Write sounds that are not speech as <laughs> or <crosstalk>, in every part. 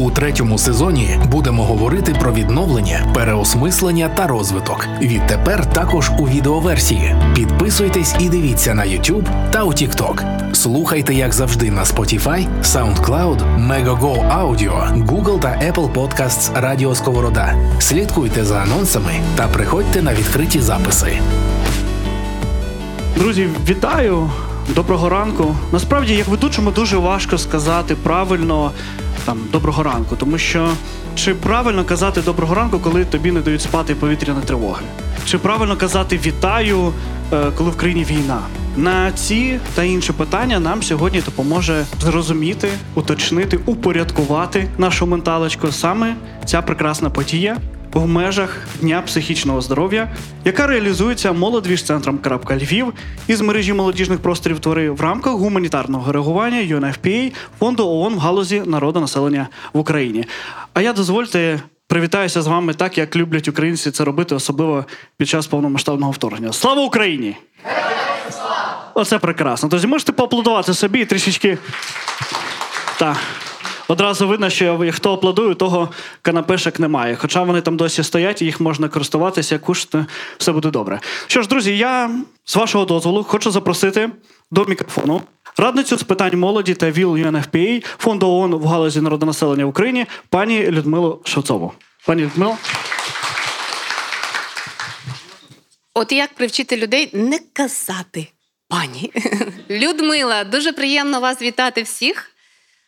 У третьому сезоні будемо говорити про відновлення, переосмислення та розвиток. Відтепер також у відеоверсії. Підписуйтесь і дивіться на YouTube та у TikTok. Слухайте, як завжди, на Spotify, SoundCloud, Megogo Audio, Google та Apple Podcasts Радіо Сковорода. Слідкуйте за анонсами та приходьте на відкриті записи. Друзі, вітаю! Доброго ранку. Насправді, як ведучому, дуже важко сказати правильно там доброго ранку, тому що чи правильно казати доброго ранку, коли тобі не дають спати повітряні тривоги? Чи правильно казати вітаю, е, коли в країні війна? На ці та інші питання нам сьогодні допоможе зрозуміти, уточнити, упорядкувати нашу менталочку саме ця прекрасна подія в межах Дня психічного здоров'я, яка реалізується молодвіж-центром Львів із мережі молодіжних просторів твори в рамках гуманітарного реагування UNFPA фонду ООН в галузі народонаселення в Україні. А я дозвольте. Привітаюся з вами так, як люблять українці це робити, особливо під час повномасштабного вторгнення. Слава Україні! Оце прекрасно. Тож можете поаплодувати собі і трішечки. Так. Одразу видно, що хто аплодує, того канапешок немає. Хоча вони там досі стоять, і їх можна користуватися, кушати, все буде добре. Що ж, друзі, я з вашого дозволу хочу запросити до мікрофону радницю з питань молоді та ВІЛ UNFPA фонду ООН в галузі народонаселення в Україні пані Людмилу Шевцову. Пані Людмило. От як привчити людей не казати пані <laughs> Людмила, дуже приємно вас вітати всіх.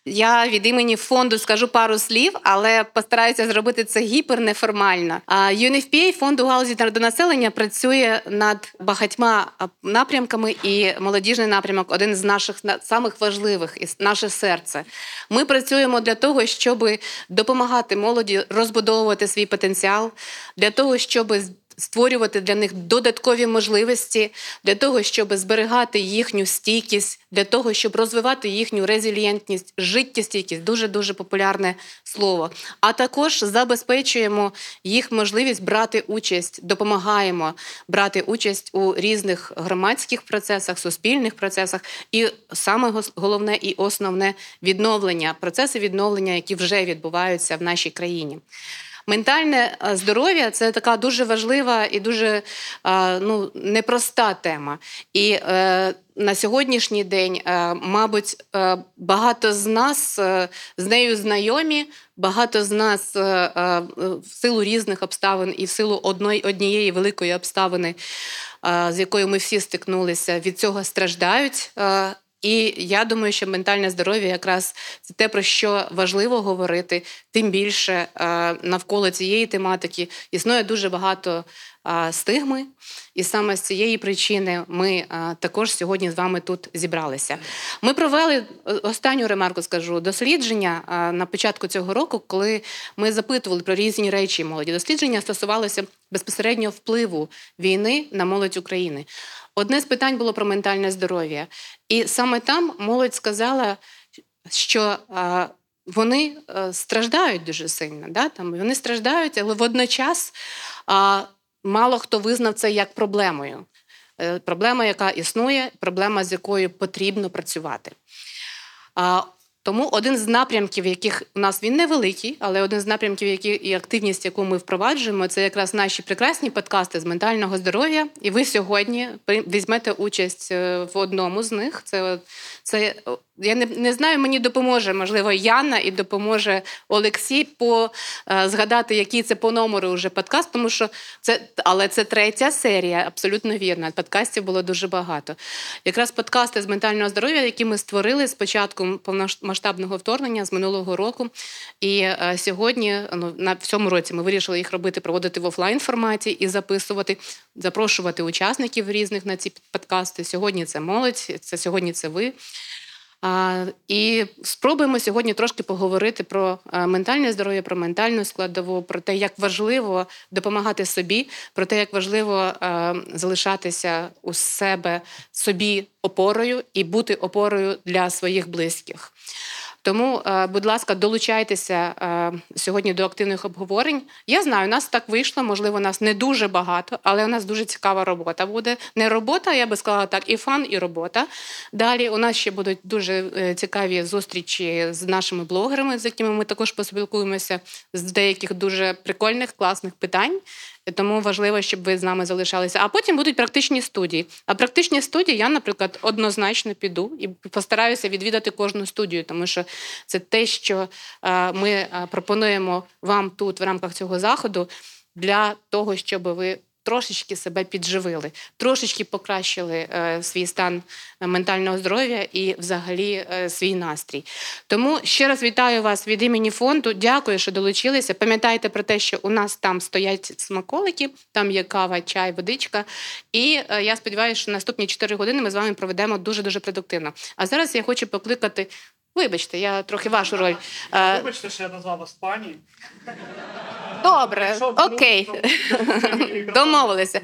Я від імені фонду скажу пару слів, але постараюся зробити це гіпернеформально. UNFPA, фонд у галузі народонаселення, працює над багатьма напрямками, і молодіжний напрямок один з наших самих важливих і наше серце. Ми працюємо для того, щоб допомагати молоді розбудовувати свій потенціал, для того, щоб створювати для них додаткові можливості для того, щоб зберігати їхню стійкість, для того, щоб розвивати їхню резилієнтність, життєстійкість дуже дуже популярне слово. А також забезпечуємо їх можливість брати участь, допомагаємо брати участь у різних громадських процесах, суспільних процесах, і саме головне і основне відновлення процеси відновлення, які вже відбуваються в нашій країні. Ментальне е, здоров'я це така дуже важлива і дуже е, ну, непроста тема. І е, на сьогоднішній день, мабуть, багато з нас з нею знайомі, багато з нас в силу різних обставин і в силу однієї великої обставини, з якою ми всі стикнулися, від цього страждають. І я думаю, що ментальне здоров'я якраз це те, про що важливо говорити, тим більше е, навколо цієї тематики існує дуже багато е, стигми, і саме з цієї причини ми е, також сьогодні з вами тут зібралися. Ми провели останню ремарку, скажу дослідження на початку цього року, коли ми запитували про різні речі молоді. Дослідження стосувалося безпосередньо впливу війни на молодь України. Одне з питань було про ментальне здоров'я. І саме там молодь сказала, що вони е, страждають дуже сильно. Да? Там Вони страждають, але водночас мало хто визнав це як проблемою. Е, проблема, яка існує, проблема, з якою потрібно працювати. Тому один з напрямків, яких у нас він невеликий, але один з напрямків, які і активність, яку ми впроваджуємо, це якраз наші прекрасні подкасти з ментального здоров'я. І ви сьогодні візьмете участь е, в одному з них. Це це я не не знаю, мені допоможе, можливо, Яна і допоможе Олексій по е, згадати, який це по номеру вже подкаст, тому що це, але це третя серія, абсолютно вірна. Подкастів було дуже багато. Якраз подкасти з ментального здоров'я, які ми створили з початку повномасштабного вторгнення з минулого року. І е, сьогодні, ну на в цьому році, ми вирішили їх робити, проводити в офлайн форматі і записувати, запрошувати учасників різних на ці подкасти. Сьогодні це молодь, це сьогодні це ви. І спробуємо сьогодні трошки поговорити про е, ментальне здоров'я, про ментальну складову, про те, як важливо допомагати собі, про те, як важливо е, залишатися у себе собі опорою і бути опорою для своїх близьких. Тому, е, будь ласка, долучайтеся е, сьогодні до активних обговорень. Я знаю, у нас так вийшло, можливо, нас не дуже багато, але у нас дуже цікава робота буде. Не робота, я би сказала так, і фан, і робота. Далі у нас ще будуть дуже е, цікаві зустрічі з нашими блогерами, з якими ми також поспілкуємося з деяких дуже прикольних, класних питань. Тому важливо, щоб ви з нами залишалися. А потім будуть практичні студії. А практичні студії я, наприклад, однозначно піду і постараюся відвідати кожну студію, тому що це те, що е, ми е, пропонуємо вам тут в рамках цього заходу для того, щоб ви. Трошечки себе підживили, трошечки покращили е, свій стан ментального здоров'я і, взагалі, е, свій настрій. Тому ще раз вітаю вас від імені фонду. Дякую, що долучилися. Пам'ятайте про те, що у нас там стоять смаколики, там є кава, чай, водичка. І е, я сподіваюся, що наступні 4 години ми з вами проведемо дуже дуже продуктивно. А зараз я хочу покликати. Вибачте, я трохи вашу роль. Е, Вибачте, що я назвав вас пані. Добре, окей, домовилися.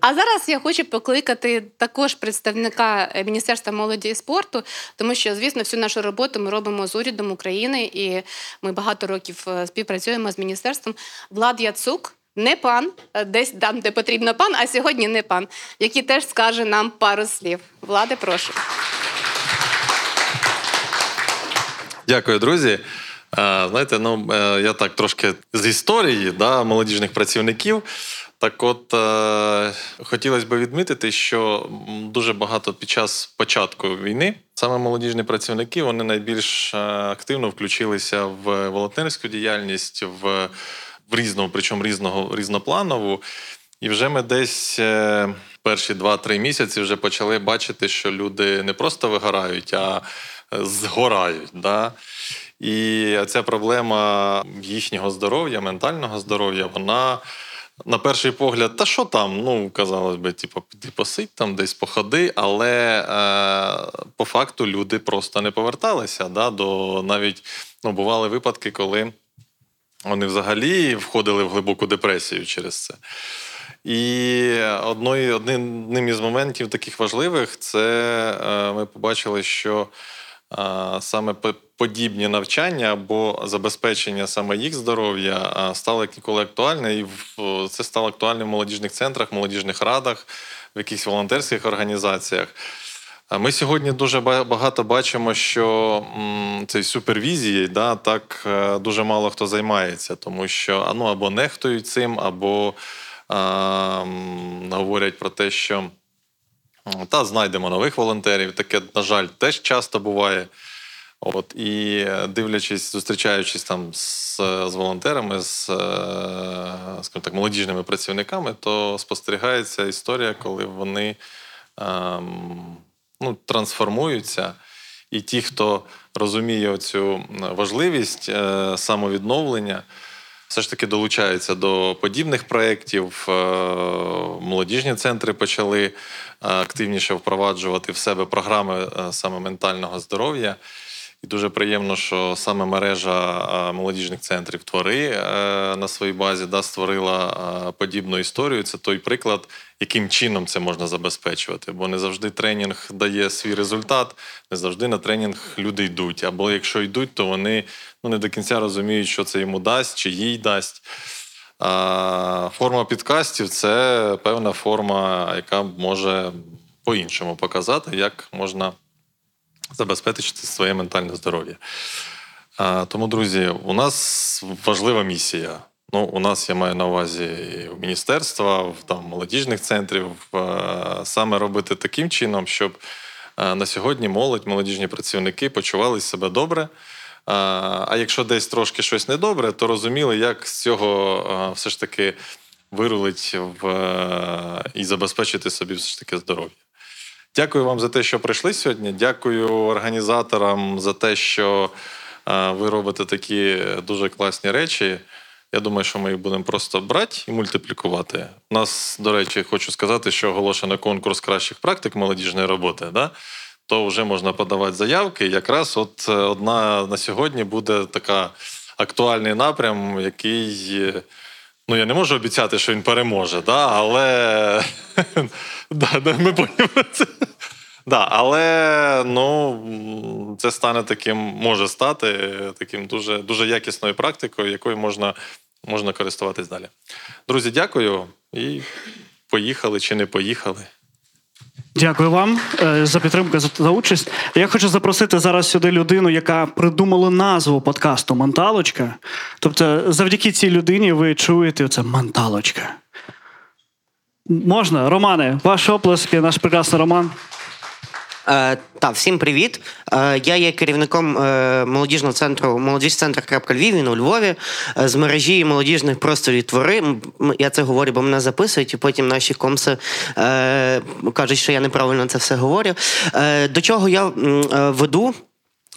А зараз я хочу покликати також представника Міністерства молоді і спорту, тому що, звісно, всю нашу роботу ми робимо з урядом України, і ми багато років е, співпрацюємо з міністерством. Влад Яцук. Не пан, е, десь там, де потрібно пан, а сьогодні не пан, який теж скаже нам пару слів. Влади, прошу. Дякую, друзі. Е, Знаєте, ну е, я так трошки з історії да, молодіжних працівників. Так, от е, хотілося б відмітити, що дуже багато під час початку війни саме молодіжні працівники вони найбільш активно включилися в волонтерську діяльність, в, в різну, причому різного різнопланову. І вже ми десь перші 2-3 місяці вже почали бачити, що люди не просто вигорають, а згорають. Да? І ця проблема їхнього здоров'я, ментального здоров'я, вона. На перший погляд, та що там? Ну, казалось би, типу, піди посидь там, десь походи, але е, по факту люди просто не поверталися. Да, до навіть ну, бували випадки, коли вони взагалі входили в глибоку депресію через це. І одною, одним із моментів таких важливих це е, ми побачили, що саме подібні навчання або забезпечення саме їх здоров'я стало ніколи актуальне, і це стало актуальним в молодіжних центрах, молодіжних радах, в якихось волонтерських організаціях. Ми сьогодні дуже багато бачимо, що м, цією супервізією да, так е, дуже мало хто займається, тому що ну, або нехтують цим, або а, говорять про те, що та знайдемо нових волонтерів. Таке, на жаль, теж часто буває. От, і дивлячись, зустрічаючись там з, з волонтерами, з е, скажімо так, молодіжними працівниками, то спостерігається історія, коли вони ем, ну, трансформуються. І ті, хто розуміє цю важливість е, самовідновлення, все ж таки долучаються до подібних проєктів. Е, Молодіжні центри почали е, активніше впроваджувати в себе програми е, саме ментального здоров'я. І дуже приємно, що саме мережа молодіжних центрів твори на своїй базі да, створила подібну історію. Це той приклад, яким чином це можна забезпечувати. Бо не завжди тренінг дає свій результат, не завжди на тренінг люди йдуть. Або якщо йдуть, то вони ну, не до кінця розуміють, що це йому дасть чи їй дасть. А форма підкастів це певна форма, яка може по-іншому показати, як можна забезпечити своє ментальне здоров'я. Тому, друзі, у нас важлива місія. Ну, у нас я маю на увазі і міністерства, в там молодіжних центрів, саме робити таким чином, щоб на сьогодні молодь, молодіжні працівники почувалися себе добре. А, якщо десь трошки щось недобре, то розуміли, як з цього все ж таки вирулить в, е, і забезпечити собі все ж таки здоров'я. Дякую вам за те, що прийшли сьогодні. Дякую організаторам за те, що ви робите такі дуже класні речі. Я думаю, що ми їх будемо просто брати і мультиплікувати. У нас, до речі, хочу сказати, що оголошено конкурс кращих практик молодіжної роботи. Да? То вже можна подавати заявки. Якраз от е, одна на сьогодні буде така актуальний напрям, який. е, Ну, я не можу обіцяти, що він переможе, да? але <laughs> да, да, ми це. Да, але ну, це стане таким, може стати таким дуже, дуже якісною практикою, якою можна, можна користуватись далі. Друзі, дякую і поїхали чи не поїхали. Дякую вам е, за підтримку за, участь. Я хочу запросити зараз сюди людину, яка придумала назву подкасту Менталочка. Тобто, завдяки цій людині ви чуєте це менталочка. Можна, Романе, ваші оплески, наш прекрасний Роман. Е, та, всім привіт. Е, я є керівником е, молодіжного центру молодіж центр Львів, він у Львові з мережі молодіжних просторів твори. Я це говорю, бо мене записують, і потім наші комси кажуть, що я неправильно це все говорю. До чого я веду?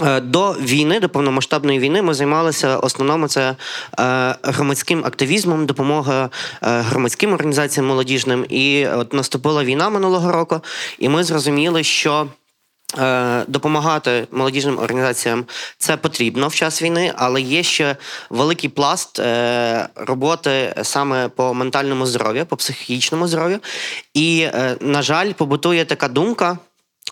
Е, До війни, до повномасштабної війни, ми займалися основному це е, громадським активізмом, допомога е, громадським організаціям молодіжним. І от наступила війна минулого року, і ми зрозуміли, що. Допомагати молодіжним організаціям це потрібно в час війни, але є ще великий пласт роботи саме по ментальному здоров'ю, по психічному здоров'ю. І, на жаль, побутує така думка.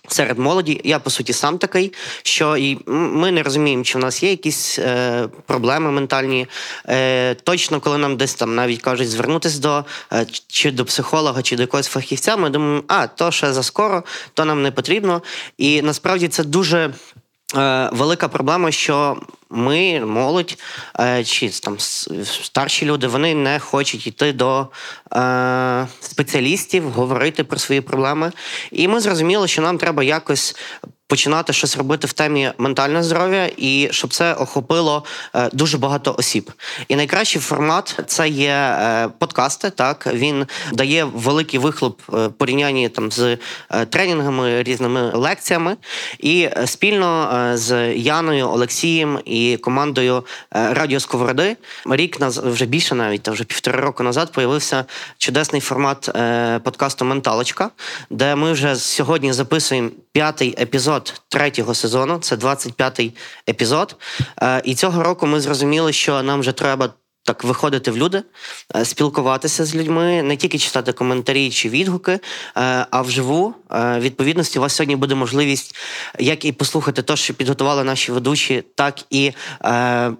Серед молоді, я по суті сам такий, що і ми не розуміємо, чи в нас є якісь е, проблеми ментальні. Е, точно, коли нам десь там навіть кажуть звернутися до е, чи до психолога, чи до якогось фахівця, ми думаємо, а то ще заскоро, то нам не потрібно. І насправді це дуже велика проблема, що ми, молодь, е, чи там старші люди, вони не хочуть йти до е, спеціалістів, говорити про свої проблеми. І ми зрозуміли, що нам треба якось. Починати щось робити в темі ментального здоров'я, і щоб це охопило е, дуже багато осіб. І найкращий формат це є е, подкасти. Так він дає великий вихлоп е, порівнянні там з тренінгами, різними лекціями. І спільно з Яною, Олексієм і командою Радіо Сковороди рік наз вже більше навіть та вже півтора року назад появився чудесний формат подкасту Менталочка, де ми вже сьогодні записуємо п'ятий епізод третього сезону. Це 25-й епізод. Е, і цього року ми зрозуміли, що нам вже треба. Так, виходити в люди, е, спілкуватися з людьми, не тільки читати коментарі чи відгуки, е, а вживу. Відповідності, у вас сьогодні буде можливість як і послухати те, що підготували наші ведучі, так і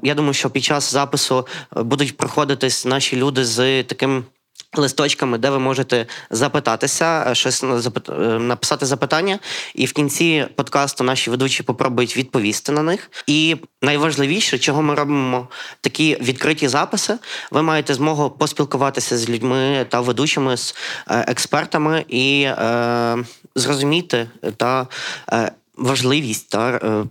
я думаю, що під час запису будуть проходитись наші люди з таким. Листочками, де ви можете запитатися, е, щось запит- е, написати запитання, і в кінці подкасту наші ведучі попробують відповісти на них. І найважливіше, чого ми робимо такі відкриті записи, ви маєте змогу поспілкуватися з людьми та ведучими, з е, експертами і е, зрозуміти та. Е, Важливість та е,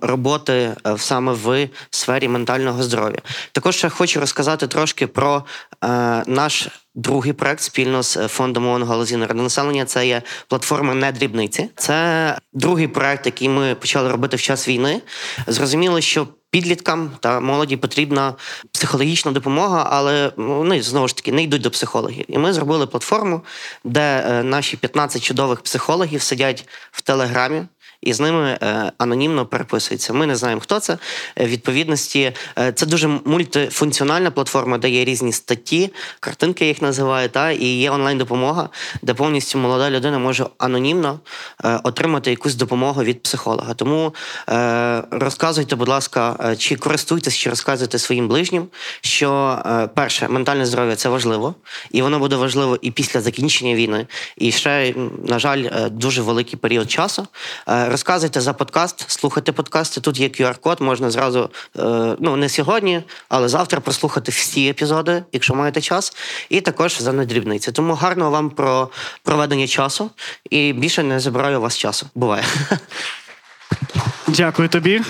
роботи е, саме в сфері ментального здоров'я. Також ще хочу розказати трошки про е, наш другий проект спільно з фондом ООН галузі народонаселення. Це є платформа «Не дрібниці». Це другий проект, який ми почали робити в час війни. Зрозуміло, що Підліткам та молоді потрібна психологічна допомога, але вони знову ж таки не йдуть до психологів. І ми зробили платформу, де наші 15 чудових психологів сидять в телеграмі. І з ними е, анонімно переписуються. Ми не знаємо, хто це. Е, відповідності, е, це дуже мультифункціональна платформа, де є різні статті, картинки їх називають, та, і є онлайн-допомога, де повністю молода людина може анонімно отримати якусь допомогу від психолога. Тому розказуйте, будь ласка, чи користуйтесь, чи розказуйте своїм ближнім, що перше, ментальне здоров'я це важливо, і воно буде важливо і після закінчення війни. І ще, на жаль, дуже великий період часу. Розказуйте за подкаст, слухайте подкасти. Тут є QR-код, можна зразу, е, ну не сьогодні, але завтра прослухати всі епізоди, якщо маєте час. І також за недрібниці. Тому гарного вам про проведення часу і більше не забираю у вас часу. Буває. <laughs> Дякую тобі.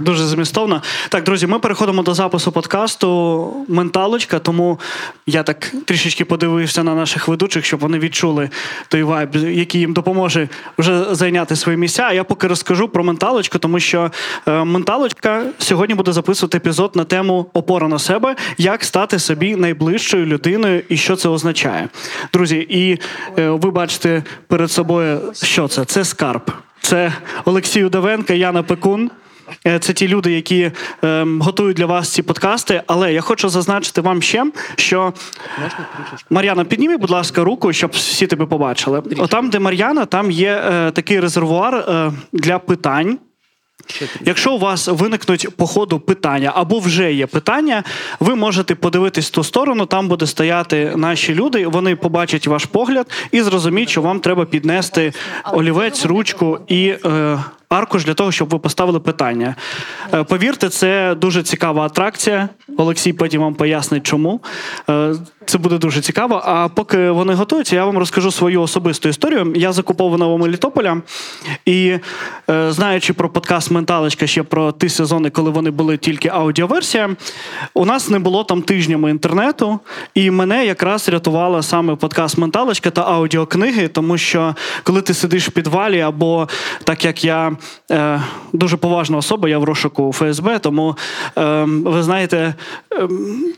Дуже змістовно. Так, друзі, ми переходимо до запису подкасту Менталочка, тому я так трішечки подивився на наших ведучих, щоб вони відчули той вайб, який їм допоможе вже зайняти свої місця. А я поки розкажу про менталочку, тому що е, менталочка сьогодні буде записувати епізод на тему опора на себе, як стати собі найближчою людиною і що це означає. Друзі, і е, ви бачите перед собою, що це? Це скарб. Це Олексій Удовенко, Яна Пекун. Е, Це ті люди, які ем, готують для вас ці подкасти. Але я хочу зазначити вам ще, що Мар'яна, підніми, будь ласка, руку, щоб всі тебе побачили. Отам, де Мар'яна, там є е, такий резервуар е, для питань. Якщо у вас виникнуть по ходу питання або вже є питання, ви можете подивитись в ту сторону, там буде стояти наші люди. Вони побачать ваш погляд і зрозуміють, що вам треба піднести олівець, ручку і е, аркуш для того, щоб ви поставили питання. Е, повірте, це дуже цікава атракція. Олексій потім вам пояснить, чому. Е, це буде дуже цікаво. А поки вони готуються, я вам розкажу свою особисту історію. Я закупованого Мелітополя, і е, знаючи про подкаст Менталочка ще про ті сезони, коли вони були тільки аудіоверсія, у нас не було там тижнями інтернету, і мене якраз рятувала саме подкаст Менталочка та аудіокниги, тому що коли ти сидиш в підвалі, або так як я е, дуже поважна особа, я в розшуку ФСБ, тому е, ви знаєте, е,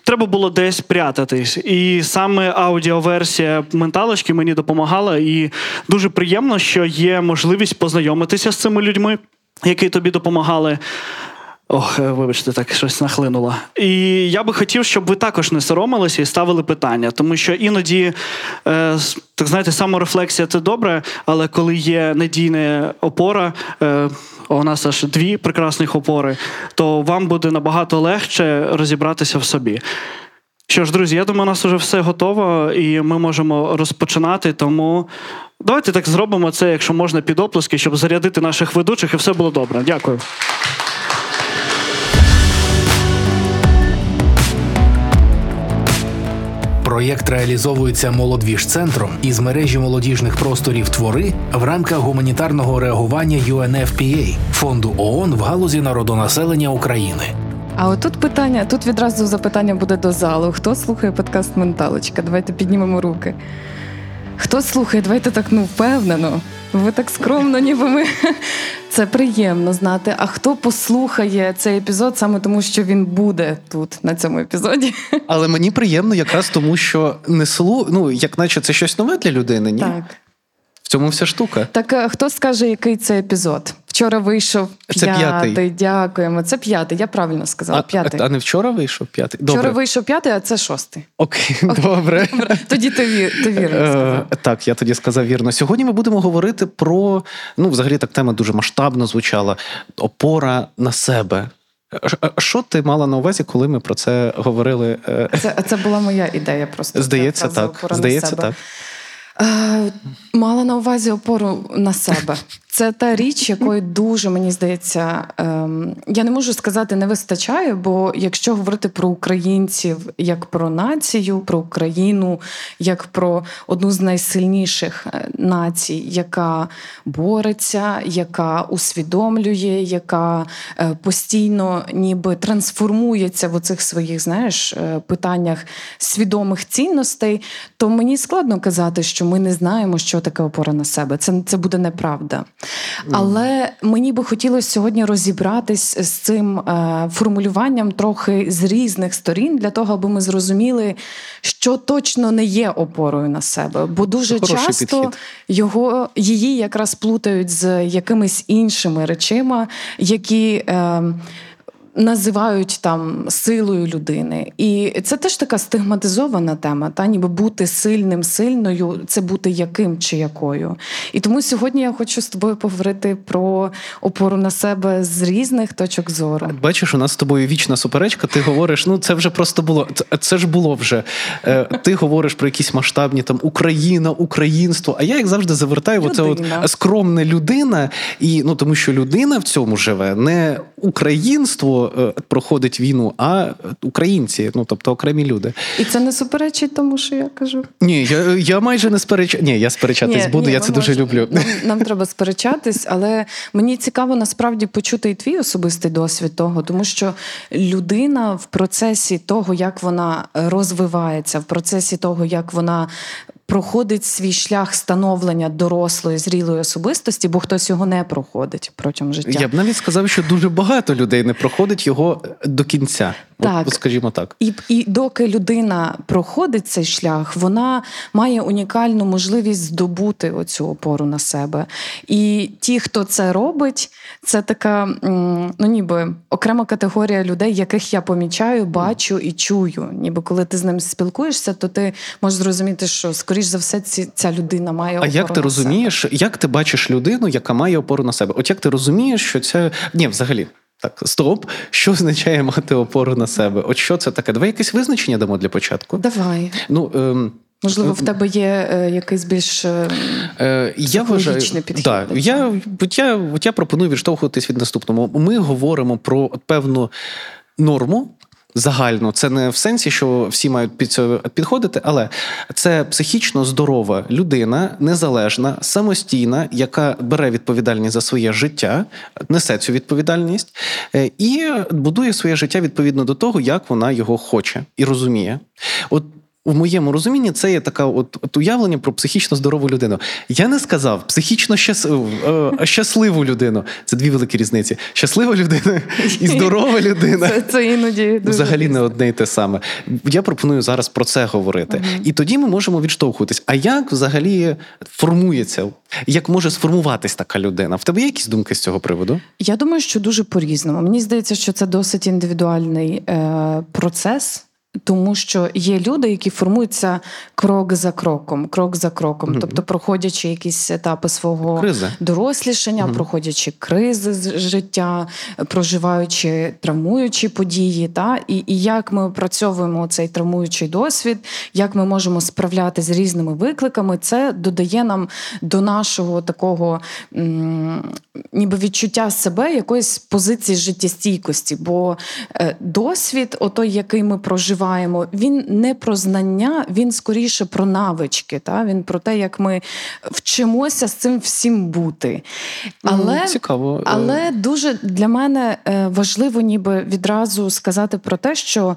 треба було десь прятатись. І саме аудіоверсія менталочки мені допомагала, і дуже приємно, що є можливість познайомитися з цими людьми, які тобі допомагали. Ох, е, вибачте, так щось нахлинуло. І я би хотів, щоб ви також не соромилися і ставили питання, тому що іноді, е, так знаєте, саморефлексія це добре, але коли є надійна опора, е, у нас аж дві прекрасних опори, то вам буде набагато легше розібратися в собі. Що ж, друзі, я думаю, у нас вже все готово, і ми можемо розпочинати. Тому давайте так зробимо це, якщо можна, під оплески, щоб зарядити наших ведучих, і все було добре. Дякую. Проєкт реалізовується молодвіж-центром із мережі молодіжних просторів твори в рамках гуманітарного реагування UNFPA – фонду ООН в галузі народонаселення України. А отут питання, тут відразу запитання буде до залу. Хто слухає подкаст Менталочка? Давайте піднімемо руки. Хто слухає? Давайте так ну впевнено. Ви так скромно, ніби ми. Це приємно знати. А хто послухає цей епізод саме тому, що він буде тут, на цьому епізоді? Але мені приємно якраз тому, що не слу... ну, як наче це щось нове для людини, ні? Так. В цьому вся штука. Так е, хто скаже, який це епізод? Вчора вийшов Це п'ятий. п'ятий. Дякуємо. Це п'ятий. Я правильно сказала. А, П'ятий. а не вчора вийшов п'ятий? Добре. Вчора вийшов п'ятий, а це шостий. Окей, <laughs> добре. Добре. Тоді ти, ти вірно Е, сказав. Так, я тоді сказав вірно. Сьогодні ми будемо говорити про ну, взагалі так тема дуже масштабно звучала. Опора на себе. Що ти мала на увазі, коли ми про це говорили? Е, Це, це була моя ідея просто. Здається, так. Здається, так. Е, мала на увазі опору на себе. <laughs> Це та річ, <laughs> якої дуже мені здається, ем, я не можу сказати, не вистачає, бо якщо говорити про українців як про націю, про Україну, як про одну з найсильніших е, націй, яка бореться, яка усвідомлює, яка е, постійно ніби трансформується в оцих своїх, знаєш, е, питаннях свідомих цінностей, то мені складно казати, що ми не знаємо, що таке опора на себе. Це, це буде неправда. Але мені би хотілося сьогодні розібратись з цим е, формулюванням трохи з різних сторін, для того, аби ми зрозуміли, що точно не є опорою на себе. Бо дуже Хороший часто підхід. його її якраз плутають з якимись іншими речима, які. Е, Називають там силою людини, і це теж така стигматизована тема. Та ніби бути сильним, сильною це бути яким чи якою. І тому сьогодні я хочу з тобою поговорити про опору на себе з різних точок зору. Бачиш, у нас з тобою вічна суперечка. Ти говориш, ну це вже просто було. Це, це ж було вже. Е, ти говориш про якісь масштабні там Україна, українство. А я як завжди завертаю в оце от скромне людина, і ну тому що людина в цьому живе, не українство е, проходить війну, а українці, ну тобто окремі люди. І це не суперечить тому, що я кажу. Ні, я, я майже не спереч... Ні, я сперечатись Ні, буду, ні, я це дуже люблю. Нам, нам треба сперечатись, але мені цікаво насправді почути і твій особистий досвід того, тому що людина в процесі того, як вона розвивається, в процесі того, як вона. Проходить свій шлях становлення дорослої, зрілої особистості, бо хтось його не проходить протягом життя. Я б навіть сказав, що дуже багато людей не проходить його до кінця. Так. От, скажімо так. І і доки людина проходить цей шлях, вона має унікальну можливість здобути оцю опору на себе. І ті, хто це робить, це така ну ніби окрема категорія людей, яких я помічаю, бачу і чую. Ніби коли ти з ним спілкуєшся, то ти можеш зрозуміти, що скоріш за все ці, ця людина має опору А як ти на розумієш, себе. як ти бачиш людину, яка має опору на себе? От як ти розумієш, що це ні, взагалі. Так, стоп, що означає мати опору на себе? От що це таке? Давай якесь визначення дамо для початку. Давай. Ну, ем, Можливо, в тебе є е, якийсь більш е, Е, я вважаю, підхід да, я, от я, от я пропоную відштовхуватись від наступного. Ми говоримо про певну норму. Загально, це не в сенсі, що всі мають під це підходити, але це психічно здорова людина, незалежна, самостійна, яка бере відповідальність за своє життя, несе цю відповідальність е, і будує своє життя відповідно до того, як вона його хоче і розуміє. От в моєму розумінні це є таке от, от уявлення про психічно здорову людину. Я не сказав психічно щасливу, е, щасливу людину. Це дві великі різниці. Щаслива людина і здорова людина. Це, це іноді дуже Взагалі не одне і те саме. Я пропоную зараз про це говорити. uh І тоді ми можемо відштовхуватись. А як взагалі формується, як може сформуватись така людина? В тебе є якісь думки з цього приводу? Я думаю, що дуже по-різному. Мені здається, що це досить індивідуальний е, процес. Тому що є люди, які формуються крок за кроком, крок за кроком, mm-hmm. тобто проходячи якісь етапи свого Кризи. дорослішання, mm-hmm. проходячи кризи з життя, проживаючи травмуючі події, та і, і як ми опрацьовуємо цей травмуючий досвід, як ми можемо справлятися з різними викликами, це додає нам до нашого такого м- ніби відчуття себе якоїсь позиції життєстійкості. Бо е, досвід, отой, який ми проживаємо він не про знання, він скоріше про навички. Та? Він про те, як ми вчимося з цим всім бути. Але, Цікаво. але дуже для мене е, важливо ніби відразу сказати про те, що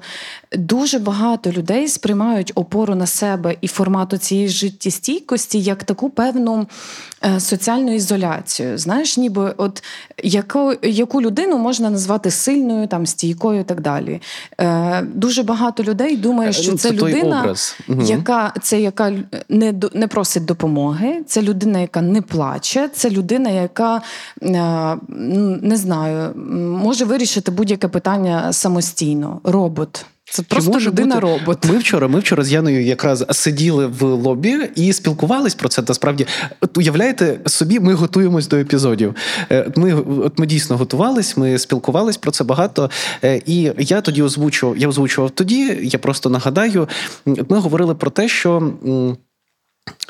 дуже багато людей сприймають опору на себе і формату цієї життєстійкості як таку певну е, соціальну ізоляцію. Знаєш, ніби от яку, яку людину можна назвати сильною, там, стійкою і так далі. Е, Дуже багато людей думає, що ну, це, це людина, яка це яка не не просить допомоги, це людина, яка не плаче, це людина, яка не знаю, може вирішити будь-яке питання самостійно. Робот. Це просто людина бути? робот. Ми вчора, ми вчора з Яною якраз сиділи в лобі і спілкувались про це. Насправді, от уявляєте собі, ми готуємось до епізодів. Ми от ми дійсно готувались, ми спілкувались про це багато. І я тоді озвучував, я озвучував тоді. Я просто нагадаю, ми говорили про те, що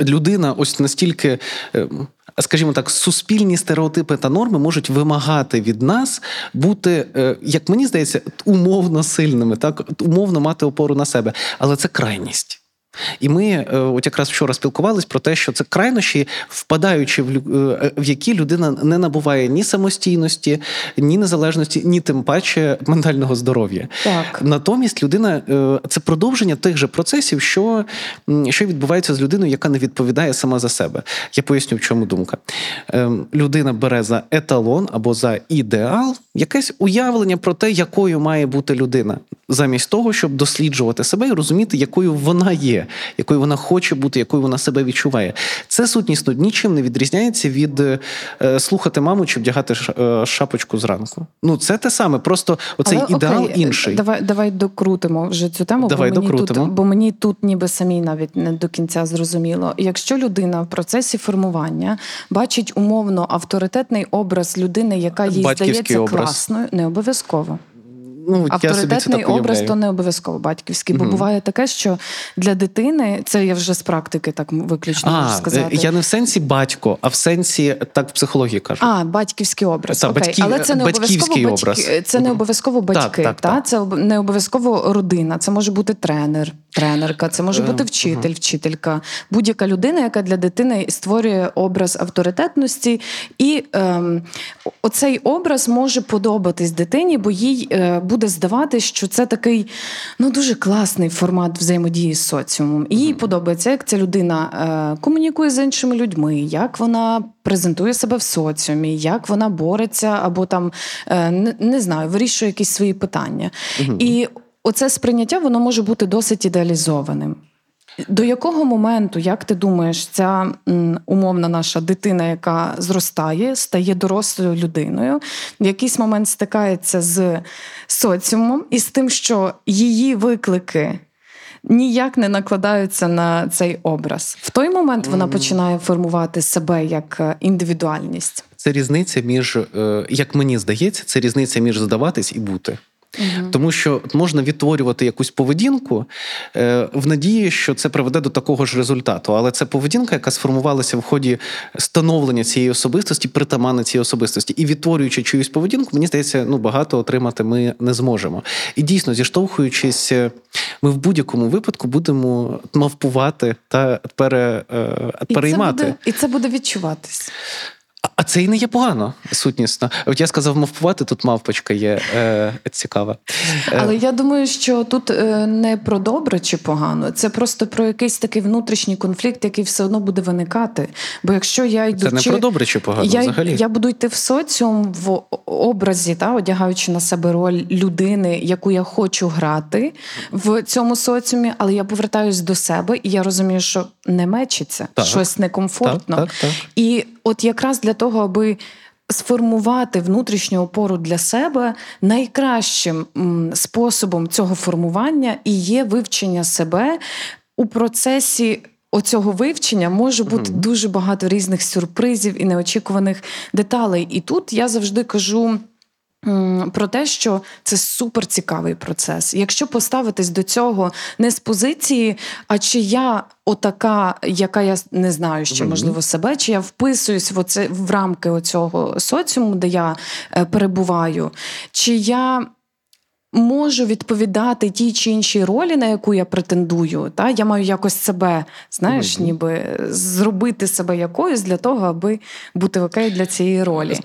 людина ось настільки. Скажімо так, суспільні стереотипи та норми можуть вимагати від нас бути, як мені здається, умовно сильними, так умовно мати опору на себе, але це крайність. І ми от якраз вчора спілкувались про те, що це крайнощі, впадаючи в в які людина не набуває ні самостійності, ні незалежності, ні тим паче ментального здоров'я. Так. Натомість людина це продовження тих же процесів, що що відбувається з людиною, яка не відповідає сама за себе. Я поясню, в чому думка. Людина бере за еталон або за ідеал якесь уявлення про те, якою має бути людина, замість того, щоб досліджувати себе і розуміти, якою вона є якою вона хоче бути, якою вона себе відчуває. Це сутнісно нічим не відрізняється від е, слухати маму чи вдягати е, шапочку зранку. Ну це те саме, просто оцей Але, ідеал окей, інший. Давай давай докрутимо вже цю тему, давай бо, мені докрутимо. тут, бо мені тут ніби самі навіть не до кінця зрозуміло. Якщо людина в процесі формування бачить умовно авторитетний образ людини, яка їй здається образ. класною, не обов'язково. Ну, Авторитетний я собі образ то не обов'язково батьківський, бо Мгм. буває таке, що для дитини це я вже з практики так виключно можу сказати. я не в сенсі батько, а в сенсі так в психології кажуть. А, батьківський образ. Та, Окей. батькі- Але це не обов'язково батьківський батьки, образ. це не обов'язково батьки. так, та? так. Це не обов'язково родина. Це може бути тренер, тренерка, це може бути вчитель, вчителька, будь-яка людина, яка для дитини створює образ авторитетності, і ем, оцей образ може подобатись дитині, бо їй е, буде здаватись, що це такий ну дуже класний формат взаємодії з соціумом. І їй подобається, як ця людина е, комунікує з іншими людьми, як вона презентує себе в соціумі, як вона бореться або там е, не, не знаю, вирішує якісь свої питання. І оце сприйняття воно може бути досить ідеалізованим. До якого моменту, як ти думаєш, ця умовна наша дитина, яка зростає, стає дорослою людиною, в якийсь момент стикається з соціумом і з тим, що її виклики ніяк не накладаються на цей образ. В той момент вона починає формувати себе як е, індивідуальність. Це різниця між, е, як мені здається, це різниця між здаватись і бути. Тому що можна відтворювати якусь поведінку е, в надії, що це приведе до такого ж результату. Але це поведінка, яка сформувалася в ході становлення цієї особистості, притаманна цієї особистості. І відтворюючи чиюсь поведінку, мені здається, ну багато отримати ми не зможемо. І дійсно, зіштовхуючись, е, ми в будь-якому випадку будемо мавпувати та пере, е, І переймати. це буде, і це буде відчуватись. А- це і не є погано, сутнісно. От я сказав мавпувати, тут мавпочка є е, цікава. Е, Але я думаю, що тут е, не про добре чи погано, це просто про якийсь такий внутрішній конфлікт, який все одно буде виникати. Бо якщо я йду Це не про добре чи погано я, взагалі. я буду йти в соціум в образі, та одягаючи на себе роль людини, яку я хочу грати в цьому соціумі, але я повертаюсь до себе, і я розумію, що не мечиться, Так. щось некомфортно. Так, так, так. І от якраз для того, аби сформувати внутрішню опору для себе, найкращим способом цього формування і є вивчення себе у процесі. Оцього вивчення може бути дуже багато різних сюрпризів і неочікуваних деталей. І тут я завжди кажу. Про те, що це супер цікавий процес. Якщо поставитись до цього не з позиції, а чи я отака, яка я не знаю ще можливо себе, чи я вписуюсь в оце в рамки оцього соціуму, де я е, перебуваю, чи я можу відповідати тій чи іншій ролі, на яку я претендую. Та? Я маю якось себе, знаєш, ніби зробити себе якоюсь для того, аби бути окей для цієї ролі.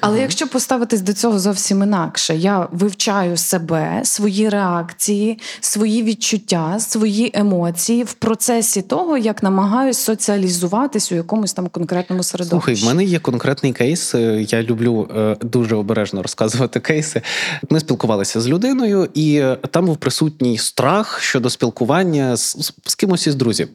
Але якщо поставитись до цього зовсім інакше, я вивчаю себе, свої реакції, свої відчуття, свої емоції в процесі того, як намагаюсь соціалізуватись у якомусь там конкретному середовищі. Слухай, в мене є конкретний кейс. е, Я люблю е, дуже обережно розказувати кейси. Ми спілкувалися з людиною, і е, там був присутній страх щодо спілкування з, з, з кимось із друзів.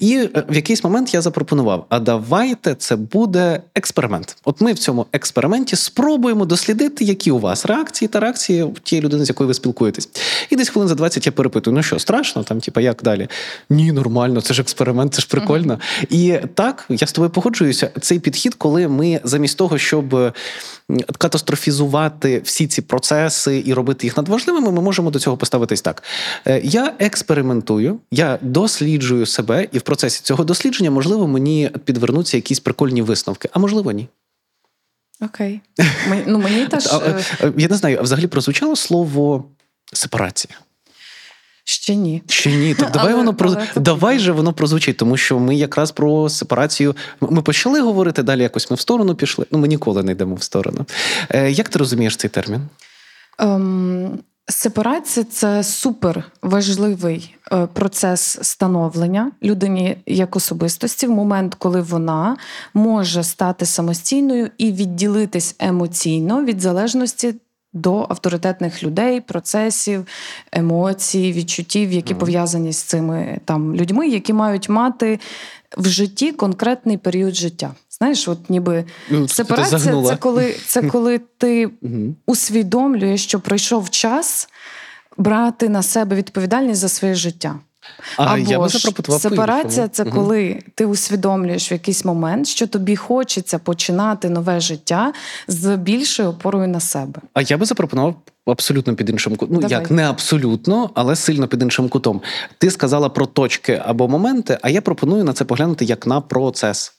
І е, в якийсь момент я запропонував: а давайте це буде експеримент. От ми в цьому експерименті спробуємо дослідити, які у вас реакції та реакції тієї людини, з якою ви спілкуєтесь. І десь хвилин за 20 я перепитую: ну що, страшно? Там, типа, як далі? Ні, нормально, це ж експеримент, це ж прикольно. І так, я з тобою погоджуюся. Цей підхід, коли ми замість того, щоб катастрофізувати всі ці процеси і робити їх надважливими, ми можемо до цього поставитись так. Е, Я експериментую, я досліджую себе, і в процесі цього дослідження, можливо, мені підвернуться якісь прикольні висновки, а можливо, ні. Окей. Ну, мені <laughs> теж е, е, Я не знаю, а взагалі прозвучало слово сепарація. Ще ні. Ще ні, так давай Але- воно про але давай же воно прозвучить, тому що ми якраз про сепарацію. Ми почали говорити далі. Якось ми в сторону пішли. Ну ми ніколи не йдемо в сторону. Е, Як ти розумієш цей термін? Ем, сепарація це супер важливий е, процес становлення людині як особистості в момент, коли вона може стати самостійною і відділитись емоційно від залежності. До авторитетних людей, процесів, емоцій, відчуттів, які пов'язані з цими там людьми, які мають мати в житті конкретний період життя. Знаєш, от ніби Ну, сепарація це коли, це коли ти усвідомлюєш, що прийшов час брати на себе відповідальність за своє життя. А Або я би ж запропонував сепарація це Мгм. коли ти усвідомлюєш в якийсь момент, що тобі хочеться починати нове життя з більшою опорою на себе. А я би запропонував абсолютно під іншим кутом. Ну Давай. як не абсолютно, але сильно під іншим кутом. Ти сказала про точки або моменти, а я пропоную на це поглянути як на процес.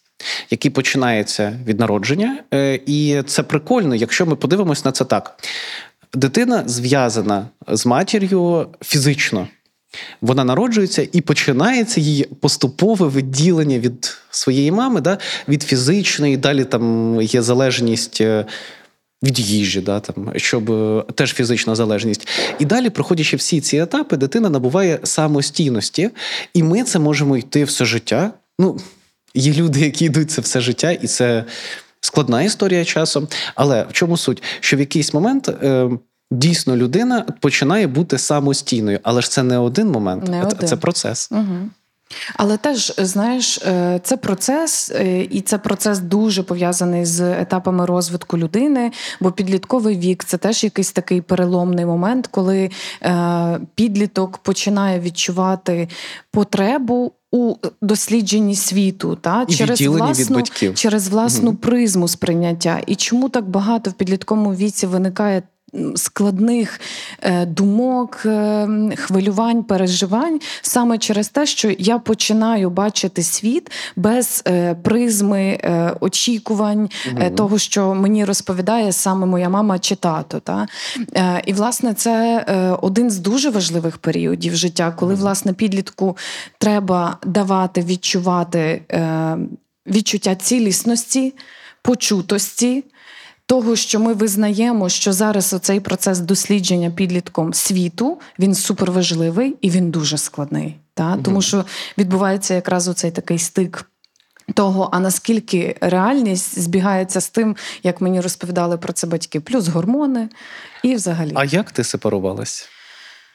Який починається від народження, Е, і це прикольно, якщо ми подивимось на це так. Дитина зв'язана з матір'ю фізично. Вона народжується і починається її поступове відділення від своєї мами, да, від фізичної, далі там є залежність. е, Від їжі, да, там, щоб е, теж фізична залежність. І далі, проходячи всі ці етапи, дитина набуває самостійності, і ми це можемо йти все життя. Ну, є люди, які йдуть це все життя, і це складна історія часом. Але в чому суть? Що в якийсь момент е, дійсно людина починає бути самостійною, але ж це не один момент, Не один. це процес. Угу. Але теж, знаєш, е, це процес, е, і це процес дуже пов'язаний з етапами розвитку людини, бо підлітковий вік це теж якийсь такий переломний момент, коли е, підліток починає відчувати потребу. У дослідженні світу та І через від власну батьків. через власну Мгм. призму сприйняття. І чому так багато в підлітковому віці виникає складних е, думок, е, хвилювань, переживань саме через те, що я починаю бачити світ без е, призми очікувань Мгм. того, що мені розповідає саме моя мама чи тато. Та? І, власне, це один з дуже важливих періодів життя, коли власне підлітку треба давати відчувати відчуття цілісності, почутості. Того, що ми визнаємо, що зараз оцей процес дослідження підлітком світу він суперважливий і він дуже складний. Та? Тому що відбувається якраз оцей такий стик того, а наскільки реальність збігається з тим, як мені розповідали про це батьки, плюс гормони і взагалі. А як ти сепарувалась?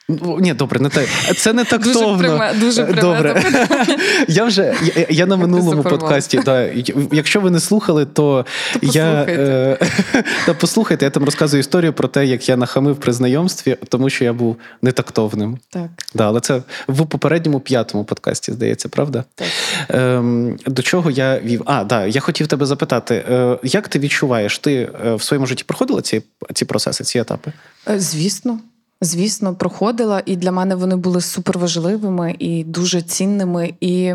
Ні, добре, не те. Це не так Дуже пряме- дуже пряме Добре. <laughs> Я вже я, я на минулому подкасті. Да, якщо ви не слухали, то, я послухайте. е, <laughs> та послухайте, я там розказую історію про те, як я нахамив при знайомстві, тому що я був нетактовним. Так, Да, але це в попередньому п'ятому подкасті, здається, правда? так. Ем, до чого я вів? А, да, я хотів тебе запитати, е, як ти відчуваєш, ти е, в своєму житті проходила ці, ці процеси, ці етапи? Е, Звісно. Звісно, проходила, і для мене вони були суперважливими і дуже цінними. І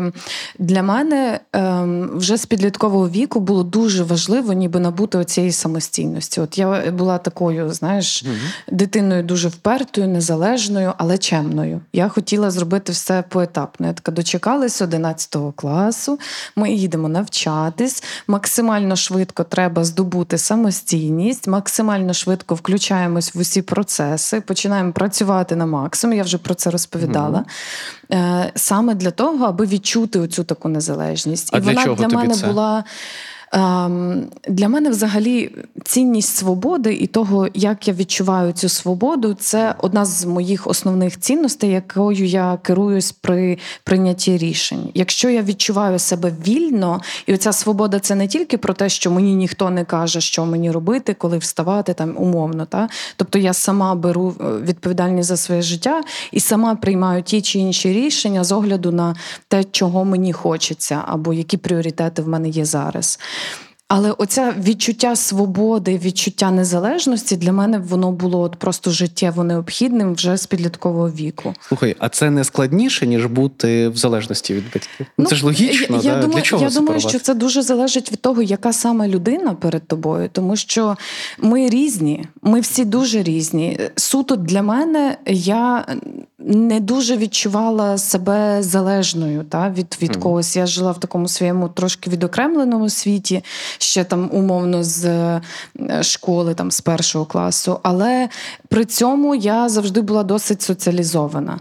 для мене ем, вже з підліткового віку було дуже важливо, ніби набути оцієї самостійності. От я була такою, знаєш, дитиною дуже впертою, незалежною, але чемною. Я хотіла зробити все поетапно. Я така дочекалась 11 класу. Ми їдемо навчатись. Максимально швидко треба здобути самостійність, максимально швидко включаємось в усі процеси, починаємо працювати на максимум. Я вже про це розповідала. Е, Саме для того, аби відчути оцю таку незалежність. А І для вона чого для тобі мене це? була. Ем, Для мене взагалі цінність свободи і того, як я відчуваю цю свободу, це одна з моїх основних цінностей, якою я керуюсь при прийнятті рішень. Якщо я відчуваю себе вільно, і оця свобода це не тільки про те, що мені ніхто не каже, що мені робити, коли вставати там умовно. Та? Тобто я сама беру е, відповідальність за своє життя і сама приймаю ті чи інші рішення з огляду на те, чого мені хочеться, або які пріоритети в мене є зараз. Але оце відчуття свободи, відчуття незалежності для мене воно було от просто життєво необхідним вже з підліткового віку. Слухай, а це не складніше, ніж бути в залежності від батьків? Ну, це ж логічно. Я, я, да? думаю, Для чого я думаю, що це дуже залежить від того, яка саме людина перед тобою, тому що ми різні, ми всі дуже різні. Суто для мене я не дуже відчувала себе залежною та, від, від Мгм. когось. Я жила в такому своєму трошки відокремленому світі, ще там умовно з е, школи, там з першого класу. Але при цьому я завжди була досить соціалізована.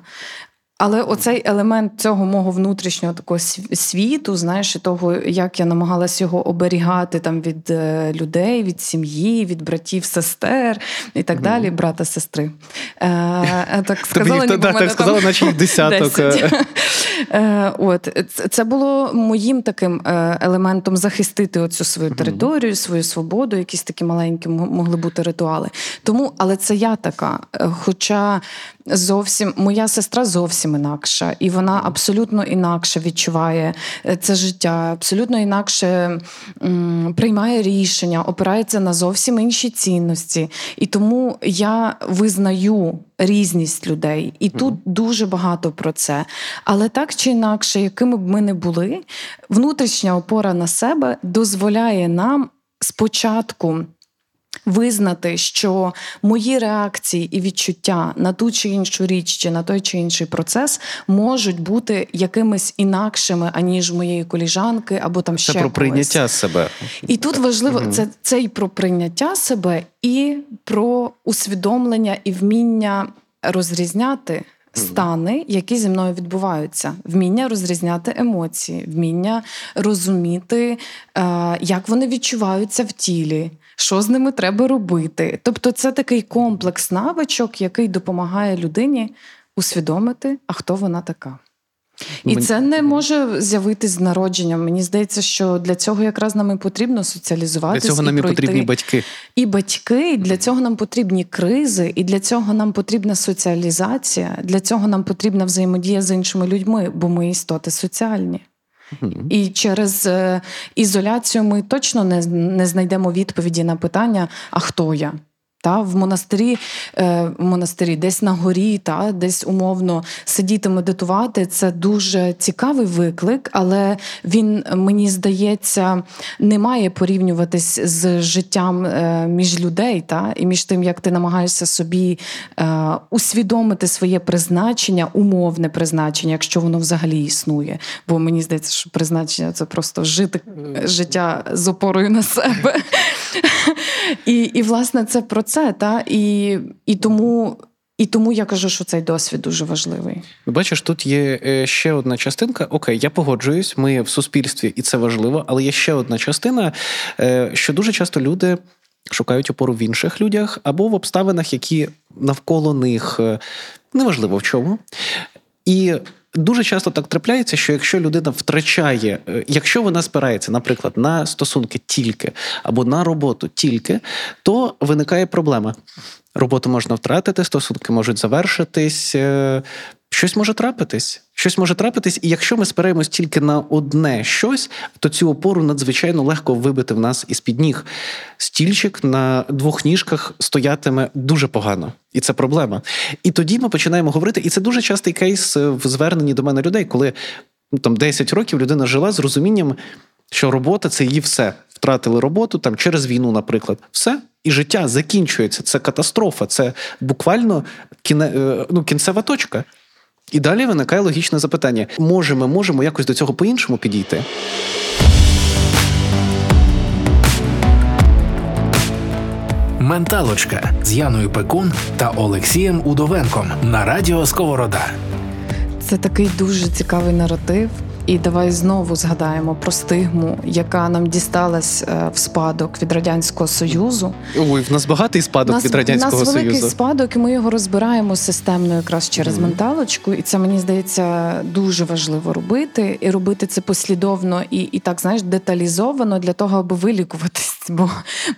Але оцей елемент цього мого внутрішнього такого світу, знаєш, і того, як я намагалась його оберігати там від е, людей, від сім'ї, від братів, сестер і так далі, брата, сестри. Е, е, так <laughs> сказала, да, мене так сказала, там наче їх десяток. <laughs> <laughs> Е, От це- було моїм таким е, елементом захистити оцю свою територію, свою свободу, якісь такі маленькі могли бути ритуали. Тому, але це я така. Е, Хоча зовсім моя сестра зовсім інакша, і вона абсолютно інакше відчуває е, це життя, абсолютно інакше м, приймає рішення, опирається на зовсім інші цінності. І тому я визнаю різність людей, і тут дуже багато про це. Але так чи інакше, якими б ми не були, внутрішня опора на себе дозволяє нам спочатку Визнати, що мої реакції і відчуття на ту чи іншу річ, чи на той чи інший процес можуть бути якимись інакшими, аніж моєї коліжанки, або там ще Це про когось. прийняття себе. І тут важливо це, це і про прийняття себе, і про усвідомлення і вміння розрізняти. Стани, які зі мною відбуваються, вміння розрізняти емоції, вміння розуміти, е, як вони відчуваються в тілі, що з ними треба робити. Тобто, це такий комплекс навичок, який допомагає людині усвідомити, а хто вона така. І Мені- це не може з'явитись з народженням. Мені здається, що для цього якраз нам і потрібно Для цього нам і пройти. потрібні батьки. І батьки, і для цього нам потрібні кризи, і для цього нам потрібна соціалізація, для цього нам потрібна взаємодія з іншими людьми, бо ми істоти соціальні. І через е, ізоляцію ми точно не, не знайдемо відповіді на питання, а хто я? Та, в монастирі, е, в монастирі, десь на горі, та, десь умовно сидіти, медитувати це дуже цікавий виклик, але він, мені здається, не має порівнюватись з життям е, між людей, та, і між тим, як ти намагаєшся собі е, усвідомити своє призначення, умовне призначення, якщо воно взагалі існує. Бо мені здається, що призначення це просто жити е, життя з опорою на себе. <laughs> І, і власне, це про це, та? І, і, тому, і тому я кажу, що цей досвід дуже важливий. Бачиш, тут є е, ще одна частинка. Окей, я погоджуюсь, ми в суспільстві, і це важливо, але є ще одна частина, е, що дуже часто люди шукають опору в інших людях або в обставинах, які навколо них е, неважливо в чому. І дуже часто так трапляється, що якщо людина втрачає, е, якщо вона спирається, наприклад, на стосунки тільки або на роботу тільки, то виникає проблема. Роботу можна втратити, стосунки можуть завершитись, е, щось може трапитись. Щось може трапитись, і якщо ми спираємось тільки на одне щось, то цю опору надзвичайно легко вибити в нас із під ніг. Стільчик на двох ніжках стоятиме дуже погано, і це проблема. І тоді ми починаємо говорити, і це дуже частий кейс в зверненні до мене людей, коли ну, там 10 років людина жила з розумінням, що робота це її все. Втратили роботу там через війну, наприклад, все. І життя закінчується. Це катастрофа, це буквально кіне, е, ну, кінцева точка. І далі виникає логічне запитання: може, ми можемо якось до цього по-іншому підійти? Менталочка з Яною Пекун та Олексієм Удовенком на радіо Сковорода. Це такий дуже цікавий наратив. І давай знову згадаємо про стигму, яка нам дісталась е, в спадок від радянського союзу. Ой, в нас багатий спадок від радянського у нас великий союзу. спадок, і ми його розбираємо системно якраз через Мгм. менталочку. І це мені здається дуже важливо робити. І робити це послідовно і, і так знаєш деталізовано для того, аби вилікуватись. Бо,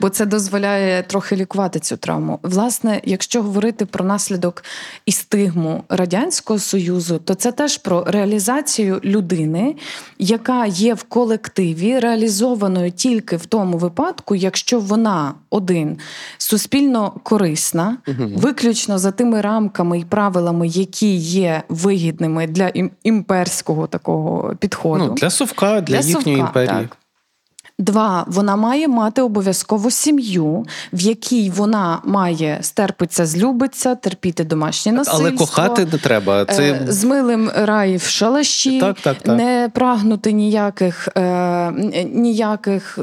бо це дозволяє трохи лікувати цю травму. Власне, якщо говорити про наслідок і стигму радянського союзу, то це теж про реалізацію людини, яка є в колективі, реалізованою тільки в тому випадку, якщо вона один суспільно корисна, виключно за тими рамками і правилами, які є вигідними для імперського такого підходу. Ну, для совка, для, їхньої совка, імперії. так. Два, вона має мати обов'язково сім'ю, в якій вона має стерпиться, злюбиться, терпіти домашнє насильство. Але кохати не треба. Це Е, з милим рай в шалаші, Так, так, так. не прагнути ніяких, е, ніяких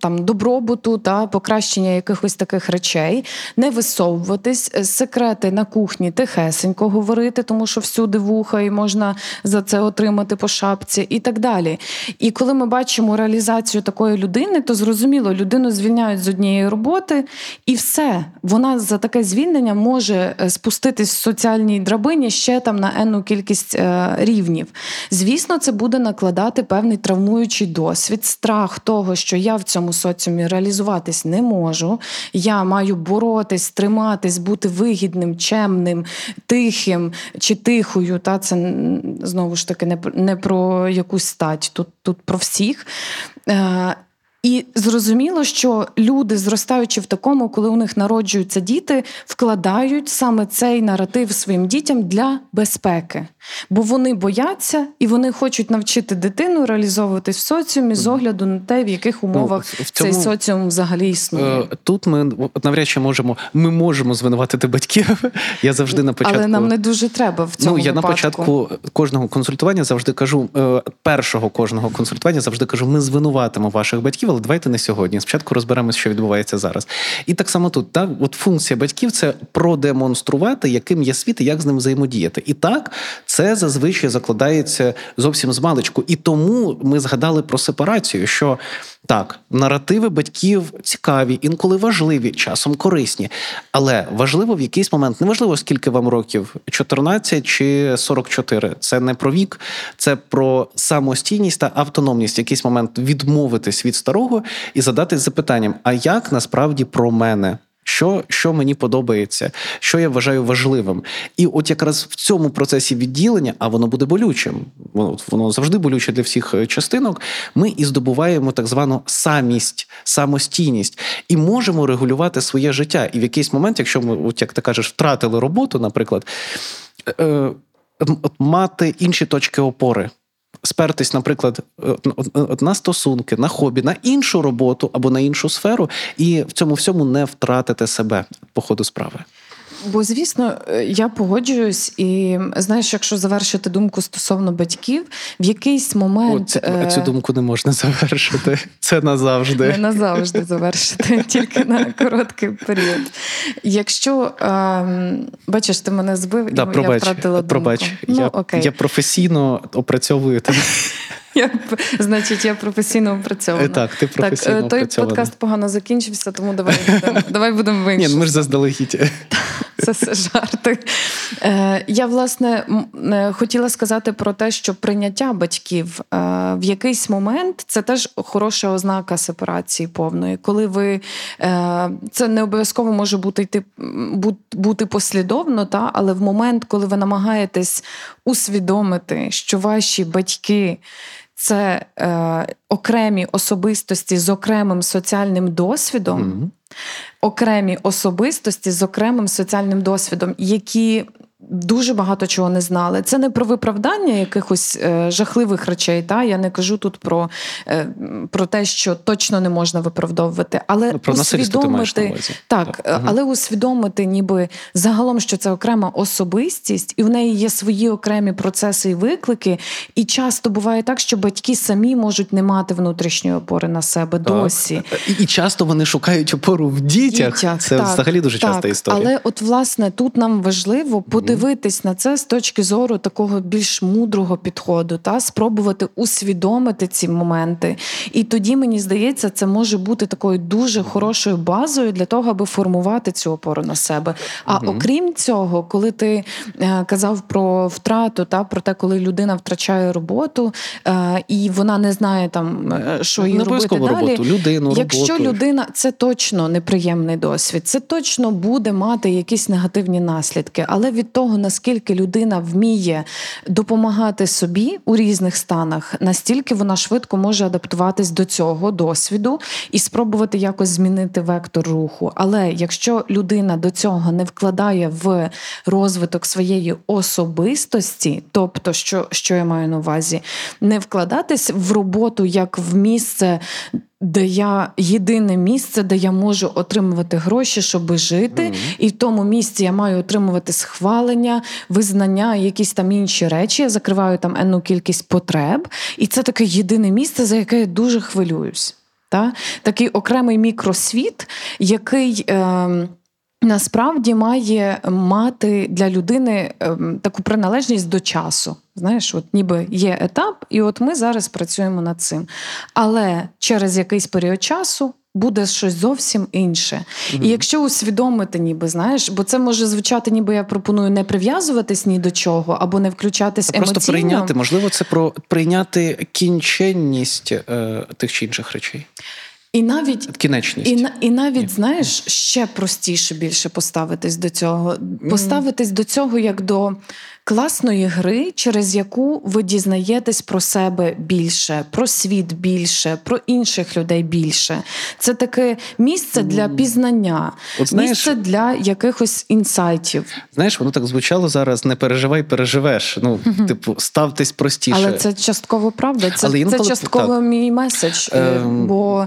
там добробуту та покращення якихось таких речей, не висовуватись, е, секрети на кухні тихесенько говорити, тому що всюди вуха і можна за це отримати по шапці, і так далі. І коли ми бачимо реалізацію такої людини, то зрозуміло, людину звільняють з однієї роботи, і все. Вона за таке звільнення може е, спуститись в соціальній драбині ще там на енну кількість е, рівнів. Звісно, це буде накладати певний травмуючий досвід, страх того, що я в цьому соціумі реалізуватись не можу. Я маю боротись, триматись, бути вигідним, чемним, тихим чи тихою. Та це знову ж таки не, не про якусь стать, тут, тут про всіх. Е, І зрозуміло, що люди, зростаючи в такому, коли у них народжуються діти, вкладають саме цей наратив своїм дітям для безпеки, бо вони бояться і вони хочуть навчити дитину реалізовуватись в соціумі з огляду на те, в яких умовах Ну, в цьому- цей соціум взагалі існує. Е, Тут ми навряд чи можемо, ми можемо звинуватити батьків. <laughs> Я завжди на початку. Але нам не дуже треба в цьому Ну, я випадку. на початку кожного консультування завжди кажу, е, першого кожного консультування завжди кажу, ми звинуватимо ваших батьків, але давайте не сьогодні. Спочатку розберемося, що відбувається зараз. І так само тут, так, от функція батьків це продемонструвати, яким є світ і як з ним взаємодіяти. І так, це зазвичай закладається зовсім з маличку. І тому ми згадали про сепарацію, що так, наративи батьків цікаві, інколи важливі, часом корисні. Але важливо в якийсь момент, неважливо скільки вам років, 14 чи 44, Це не про вік, це про самостійність та автономність. В якийсь момент відмовитись від старого і задатись запитанням: а як насправді про мене? Що, що мені подобається, що я вважаю важливим, і от якраз в цьому процесі відділення, а воно буде болючим, воно, воно завжди болюче для всіх е, частинок. Ми і здобуваємо так звану самість, самостійність, і можемо регулювати своє життя. І в якийсь момент, якщо ми, от як ти кажеш, втратили роботу, наприклад, е, е, мати інші точки опори. Спертись, наприклад, е, на стосунки, на хобі, на іншу роботу або на іншу сферу, і в цьому всьому не втратити себе по ходу справи. Бо, звісно, е, я погоджуюсь, і знаєш, якщо завершити думку стосовно батьків, в якийсь момент О, цю, цю думку не можна <laughs> завершити. Це назавжди. Не назавжди завершити, <laughs> тільки на короткий період. Якщо ем, бачиш, ти мене збив, да, і пробач, я втратила думку. пробач. Ну, я, окей. я професійно опрацьовую тебе. Я, значить, я професійно опрацьована. Так, ти професійно так, е, той подкаст погано закінчився, тому давай будемо <laughs> давай будемо в Ні, ми ж заздалегідь. <laughs> Це все жарти. Е, я, власне, е, хотіла сказати про те, що прийняття батьків в якийсь момент це теж хороша ознака сепарації повної. Коли ви це не обов'язково може бути йти бути послідовно, та, але в момент, коли ви намагаєтесь усвідомити, що ваші батьки. Це е, окремі особистості з окремим соціальним досвідом, Мгм. окремі особистості з окремим соціальним досвідом, які дуже багато чого не знали. Це не про виправдання якихось е, жахливих речей. Та? Я не кажу тут про, е, про те, що точно не можна виправдовувати, але Ну, про насильство ти маєш на усвідомити увазі. так, Так. Мгм. але усвідомити, ніби загалом, що це окрема особистість, і в неї є свої окремі процеси і виклики. І часто буває так, що батьки самі можуть не мати внутрішньої опори на себе досі. І, і часто вони шукають опору в дітях. Це так, взагалі дуже так. часта історія. Але от власне тут нам важливо подивитись на це з точки зору такого більш мудрого підходу, та спробувати усвідомити ці моменти. І тоді мені здається, це може бути такою дуже хорошою базою для того, аби формувати цю опору на себе. А окрім цього, коли ти е, казав про втрату, та про те, коли людина втрачає роботу, е, і вона не знає там, е, що їй робити далі. роботу, людину, Якщо роботу. людина це точно неприємний досвід, це точно буде мати якісь негативні наслідки. Але від того, наскільки людина вміє допомагати собі у різних станах, настільки вона швидко може адаптуватись до цього досвіду і спробувати якось змінити вектор руху. Але якщо людина до цього не вкладає в розвиток своєї особистості, тобто, що, що я маю на увазі, не вкладатись в роботу як в місце. Де я єдине місце, де я можу отримувати гроші, щоб жити, Мгм. і в тому місці я маю отримувати схвалення, визнання, якісь там інші речі. Я закриваю там енну кількість потреб, і це таке єдине місце, за яке я дуже хвилююсь. Та? Такий окремий мікросвіт, який. Е- Насправді має мати для людини ем, таку приналежність до часу. Знаєш, от ніби є етап, і от ми зараз працюємо над цим. Але через якийсь період часу буде щось зовсім інше. І якщо усвідомити, ніби знаєш, бо це може звучати, ніби я пропоную не прив'язуватись ні до чого або не включатись А Просто прийняти, можливо, це про прийняти кінченність е, тих чи інших речей. І навіть Кінечність. І, і навіть, знаєш, ще простіше більше поставитись до цього. Поставитись до цього як до класної гри, через яку ви дізнаєтесь про себе більше, про світ більше, про інших людей більше. Це таке місце для пізнання, От знаєш- місце для якихось інсайтів. Знаєш, воно так звучало зараз: не переживай, переживеш. Ну, типу, ставтесь простіше. Але це частково правда. Це, Але це частково так. мій меседж. Ем. Бо,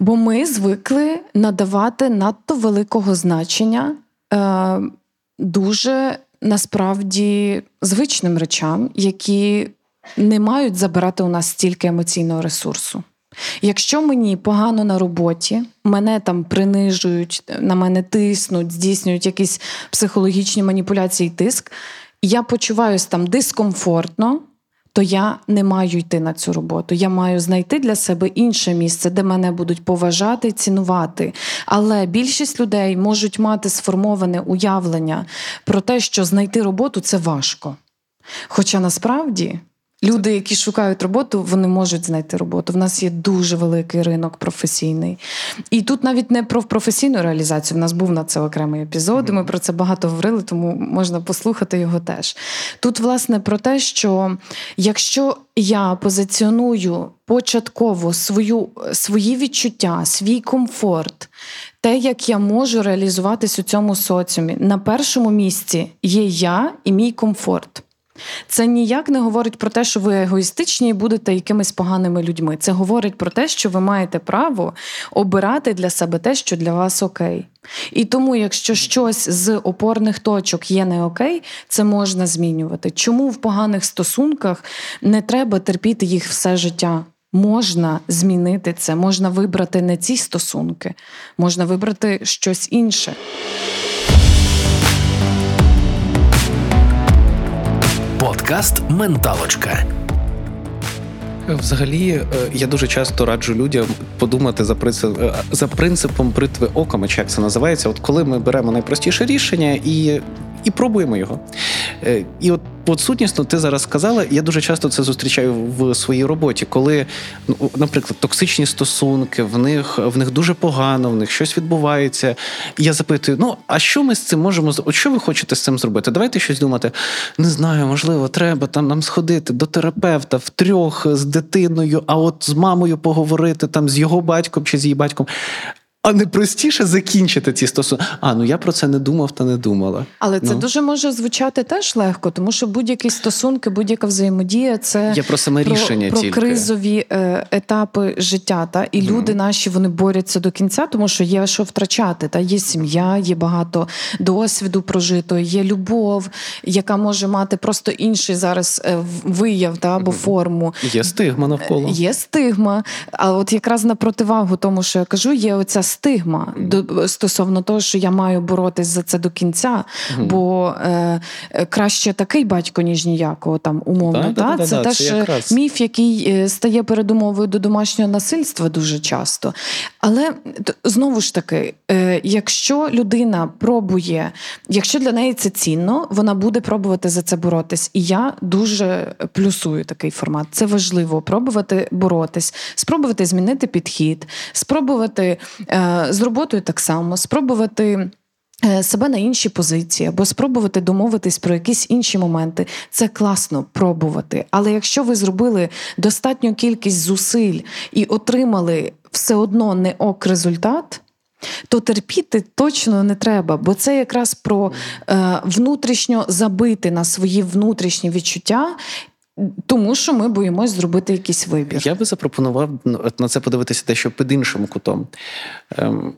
бо ми звикли надавати надто великого значення е, дуже насправді звичним речам, які не мають забирати у нас стільки емоційного ресурсу. Якщо мені погано на роботі, мене там принижують, на мене тиснуть, здійснюють якісь психологічні маніпуляції, тиск, я почуваюся там дискомфортно, то я не маю йти на цю роботу. Я маю знайти для себе інше місце, де мене будуть поважати, цінувати. Але більшість людей можуть мати сформоване уявлення про те, що знайти роботу це важко. Хоча насправді. Люди, які шукають роботу, вони можуть знайти роботу. В нас є дуже великий ринок професійний. І тут навіть не про професійну реалізацію. В нас був на це окремий епізод. Ми про це багато говорили, тому можна послухати його теж. Тут, власне, про те, що якщо я позиціоную початково свою, свої відчуття, свій комфорт, те, як я можу реалізуватись у цьому соціумі, на першому місці є я і мій комфорт. Це ніяк не говорить про те, що ви егоїстичні і будете якимись поганими людьми. Це говорить про те, що ви маєте право обирати для себе те, що для вас окей. І тому, якщо щось з опорних точок є не окей, це можна змінювати. Чому в поганих стосунках не треба терпіти їх все життя? Можна змінити це, можна вибрати не ці стосунки, можна вибрати щось інше. Подкаст Менталочка. Взагалі, е, я дуже часто раджу людям подумати за принцип, е, за принципом бритви ока, чи як це називається. От коли ми беремо найпростіше рішення і, і пробуємо його. Е, І от, от сутнісно, ти зараз сказала, я дуже часто це зустрічаю в своїй роботі, коли, ну, наприклад, токсичні стосунки, в них в них дуже погано, в них щось відбувається. І я запитую: ну а що ми з цим можемо От що ви хочете з цим зробити? Давайте щось думати. Не знаю, можливо, треба там нам сходити до терапевта втрьох з дитиною, а от з мамою поговорити там з його батьком чи з її батьком. А не простіше закінчити ці стосунки. А ну я про це не думав та не думала. Але це Ну. дуже може звучати теж легко, тому що будь-які стосунки, будь-яка взаємодія це Я про саме рішення про тільки. кризові е, етапи життя. Та і люди наші вони борються до кінця, тому що є що втрачати. Та є сім'я, є багато досвіду прожито, є любов, яка може мати просто інший зараз е, вияв та або форму. Є стигма навколо. Є стигма, а от якраз на противагу тому, що я кажу, є оця стигма до, стосовно того, що я маю боротись за це до кінця, бо е, е, краще такий батько, ніж ніякого там умовно. Да, та? да, це да, теж це якраз. міф, який е, стає передумовою до домашнього насильства дуже часто. Але знову ж таки, е, якщо людина пробує, якщо для неї це цінно, вона буде пробувати за це боротись. І я дуже плюсую такий формат. Це важливо пробувати боротись, спробувати змінити підхід, спробувати е, з роботою так само, спробувати. е, Себе на інші позиції, або спробувати домовитись про якісь інші моменти. Це класно пробувати. Але якщо ви зробили достатню кількість зусиль і отримали все одно не ок результат, то терпіти точно не треба, бо це якраз про е, внутрішньо забити на свої внутрішні відчуття, тому що ми боїмось зробити якийсь вибір. Я би запропонував ну, на це подивитися дещо під іншим кутом. Ем,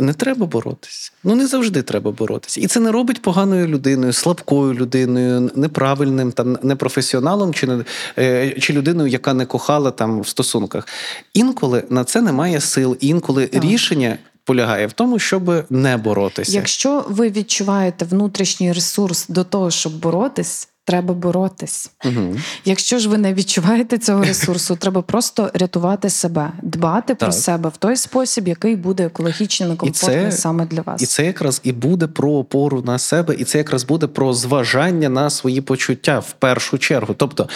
не треба боротися. Ну не завжди треба боротися. І це не робить поганою людиною, слабкою людиною, неправильним там непрофесіоналом чи не е, чи людиною, яка не кохала там в стосунках. Інколи на це немає сил, інколи Так. рішення полягає в тому, щоб не боротися. Якщо ви відчуваєте внутрішній ресурс до того, щоб боротись, треба боротись. Угу. Якщо ж ви не відчуваєте цього ресурсу, треба просто рятувати себе, дбати про себе в той спосіб, який буде екологічним і комфортним це- саме для вас. І це якраз і буде про опору на себе, і це якраз буде про зважання на свої почуття в першу чергу. Тобто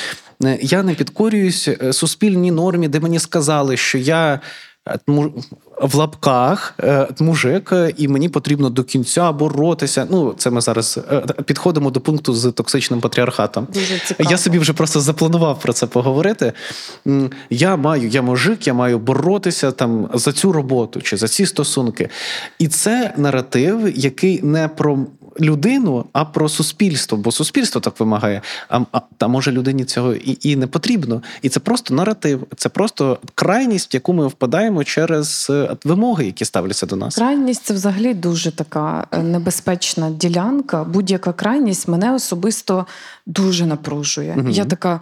е, я не підкорююсь е, суспільній нормі, де мені сказали, що я. В лапках е, мужик, е, і мені потрібно до кінця боротися. Ну, це ми зараз е, підходимо до пункту з токсичним патріархатом. Дуже цікаво. Я собі вже просто запланував про це поговорити. Я маю, я мужик, я маю боротися там за цю роботу чи за ці стосунки. І це наратив, який не про. Людину, а про суспільство, бо суспільство так вимагає. А, а та може людині цього і, і не потрібно. І це просто наратив, це просто крайність, в яку ми впадаємо через е, вимоги, які ставляться до нас. Крайність це взагалі дуже така е, небезпечна ділянка. Будь-яка крайність мене особисто дуже напружує. Мгм. Я така.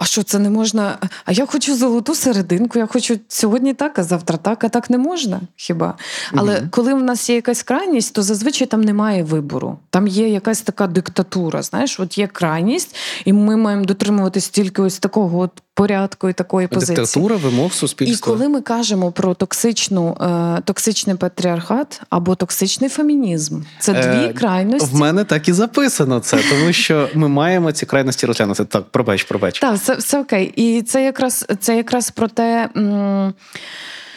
А що це не можна? А я хочу золоту серединку, я хочу сьогодні так, а завтра так, а так не можна хіба? Але Мгм. коли в нас є якась крайність, то зазвичай там немає вибору. Там є якась така диктатура. Знаєш, от є крайність, і ми маємо дотримуватись тільки ось такого от порядку і такої позиції. Диктатура вимог І коли ми кажемо про токсичну, е, токсичний патріархат або токсичний фемінізм, це дві Е, крайності. В мене так і записано це, тому що ми маємо ці крайності розглянути. Так, пробач, пробач. Так, все, все окей. І це якраз це якраз про те. м,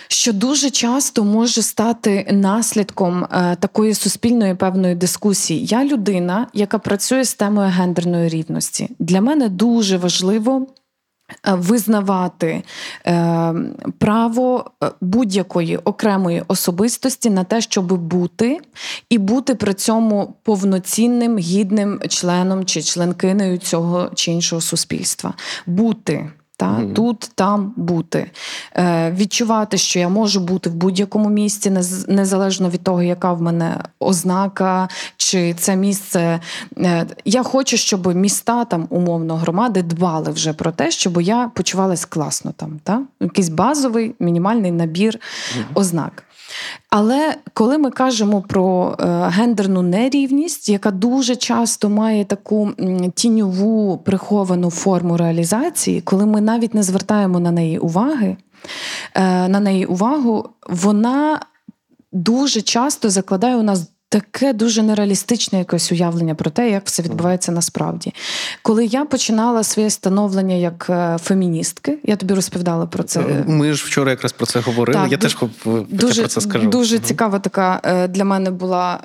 Що дуже часто може стати наслідком е, такої суспільної певної дискусії. Я людина, яка працює з темою гендерної рівності. Для мене дуже важливо визнавати е, право е, будь-якої окремої особистості на те, щоб бути, і бути при цьому повноцінним гідним членом чи членкинею цього чи іншого суспільства. Бути. Та Мгм. тут, там бути, е, відчувати, що я можу бути в будь-якому місці, нез- незалежно від того, яка в мене ознака, чи це місце. Е, я хочу, щоб міста там, умовно, громади дбали вже про те, щоб я почувалась класно там. Та? Якийсь базовий мінімальний набір ознак. Але коли ми кажемо про е, гендерну нерівність, яка дуже часто має таку тіньову приховану форму реалізації, коли ми навіть не звертаємо на неї уваги, е, на неї увагу, вона дуже часто закладає у нас. Таке дуже нереалістичне якесь уявлення про те, як все відбувається насправді. Коли я починала своє становлення як е, феміністки, я тобі розповідала про це. Ми ж вчора якраз про це говорили. Так, я теж хоп- дуже, про це скажу. Дуже цікава така е, для мене була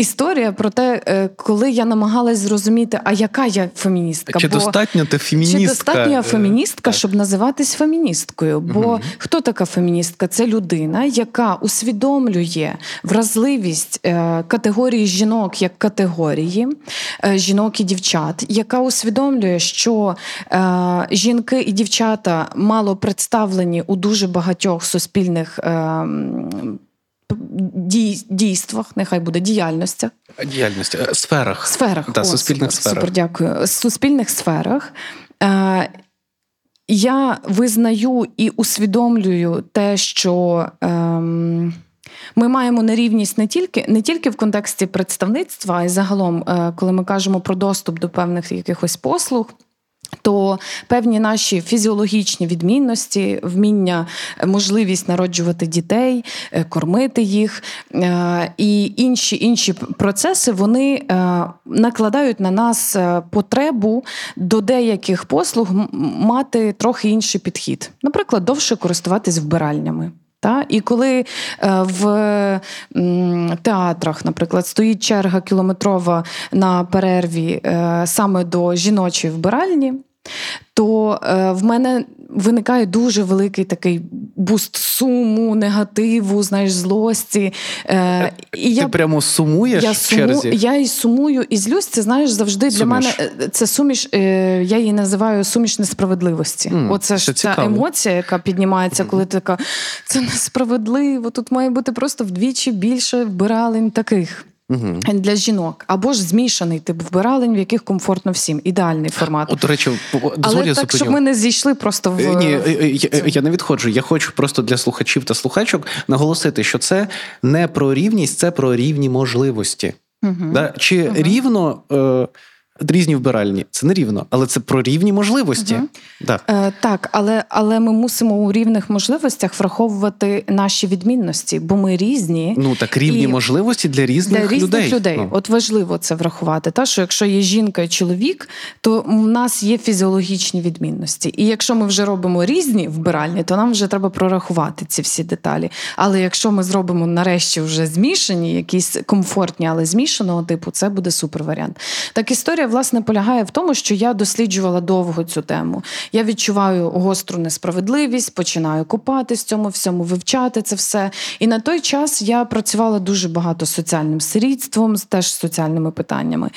історія про те, е, коли я намагалась зрозуміти, а яка я феміністка. Чи Бо- достатньо ти феміністка? чи достатньо я Е, феміністка, щоб називатись феміністкою? Бо Мгм. хто така феміністка? Це людина, яка усвідомлює вразливість е, категорії жінок як категорії, жінок і дівчат, яка усвідомлює, що жінки і дівчата мало представлені у дуже багатьох суспільних. Дій- Дійствах, нехай буде діяльностях, Діяльність, е, сферах. сферах. Та, О, суспільних супер, сферах. Супер, дякую. Суспільних сферах. Е, я визнаю і усвідомлюю те, що. Ем, ми маємо нерівність не тільки не тільки в контексті представництва, а й загалом, е, коли ми кажемо про доступ до певних якихось послуг. То певні наші фізіологічні відмінності, вміння, е, можливість народжувати дітей, е, кормити їх е, і інші інші процеси вони накладають на нас потребу до деяких послуг мати трохи інший підхід, наприклад, довше користуватись вбиральнями. Та? І коли в театрах, наприклад, стоїть черга кілометрова на перерві саме до жіночої вбиральні, то е, в мене виникає дуже великий такий буст суму, негативу, знаєш, злості. Е, і Ти прямо сумуєш я, в суму, я і сумую, і злюсь, це знаєш завжди для мене е, це суміш. е, Я її називаю суміш несправедливості. М, Оце ж ця емоція, яка піднімається, коли ти така це несправедливо. Тут має бути просто вдвічі більше вбиралень таких. Мгм. Для жінок або ж змішаний тип вбиралень, в яких комфортно всім. Ідеальний формат. От, до речі, Але я так, щоб ми не зійшли просто в Е, Ні, е, е, я, я не відходжу. Я хочу просто для слухачів та слухачок наголосити, що це не про рівність, це про рівні можливості. Угу. Да? Чи рівно е, різні вбиральні. Це не рівно, але це про рівні можливості. Мгм. Да. Е, так, але, але ми мусимо у рівних можливостях враховувати наші відмінності, бо ми різні. Ну так рівні І- можливості для різних Для різних людей. людей. Ну. От важливо це врахувати. Та що якщо є жінка і чоловік, то в нас є фізіологічні відмінності. І якщо ми вже робимо різні вбиральні, то нам вже треба прорахувати ці всі деталі. Але якщо ми зробимо нарешті вже змішані, якісь комфортні, але змішаного типу, це буде супер варіант. Так історія власне полягає в тому, що я досліджувала довго цю тему. Я відчуваю гостру несправедливість, починаю купатись в цьому всьому, вивчати це все. І на той час я працювала дуже багато з соціальним сирітством, з теж з соціальними питаннями.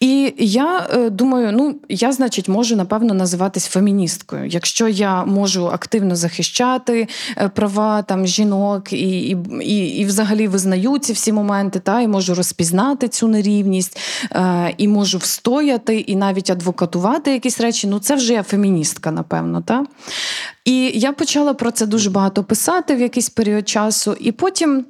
І я е, думаю, ну я, значить, можу напевно називатись феміністкою, якщо я можу активно захищати е, права там жінок і, і, і, взагалі визнаю ці всі моменти, та і можу розпізнати цю нерівність, е, і можу встояти, і навіть адвокатувати якісь речі. Ну це вже я феміністка, напевно, та. І я почала про це дуже багато писати в якийсь період часу, і потім.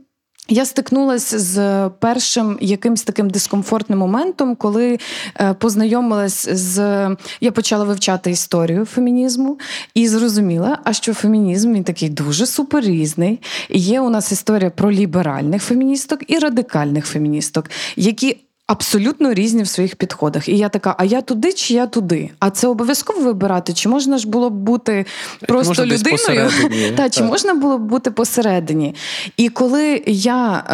Я стикнулася з першим якимсь таким дискомфортним моментом, коли е, познайомилась з я почала вивчати історію фемінізму і зрозуміла, а що фемінізм він такий дуже суперрізний. І є у нас історія про ліберальних феміністок і радикальних феміністок, які абсолютно різні в своїх підходах. І я така: а я туди чи я туди? А це обов'язково вибирати? Чи можна ж було б бути просто людиною? <laughs> Та чи можна було б бути посередині? І коли я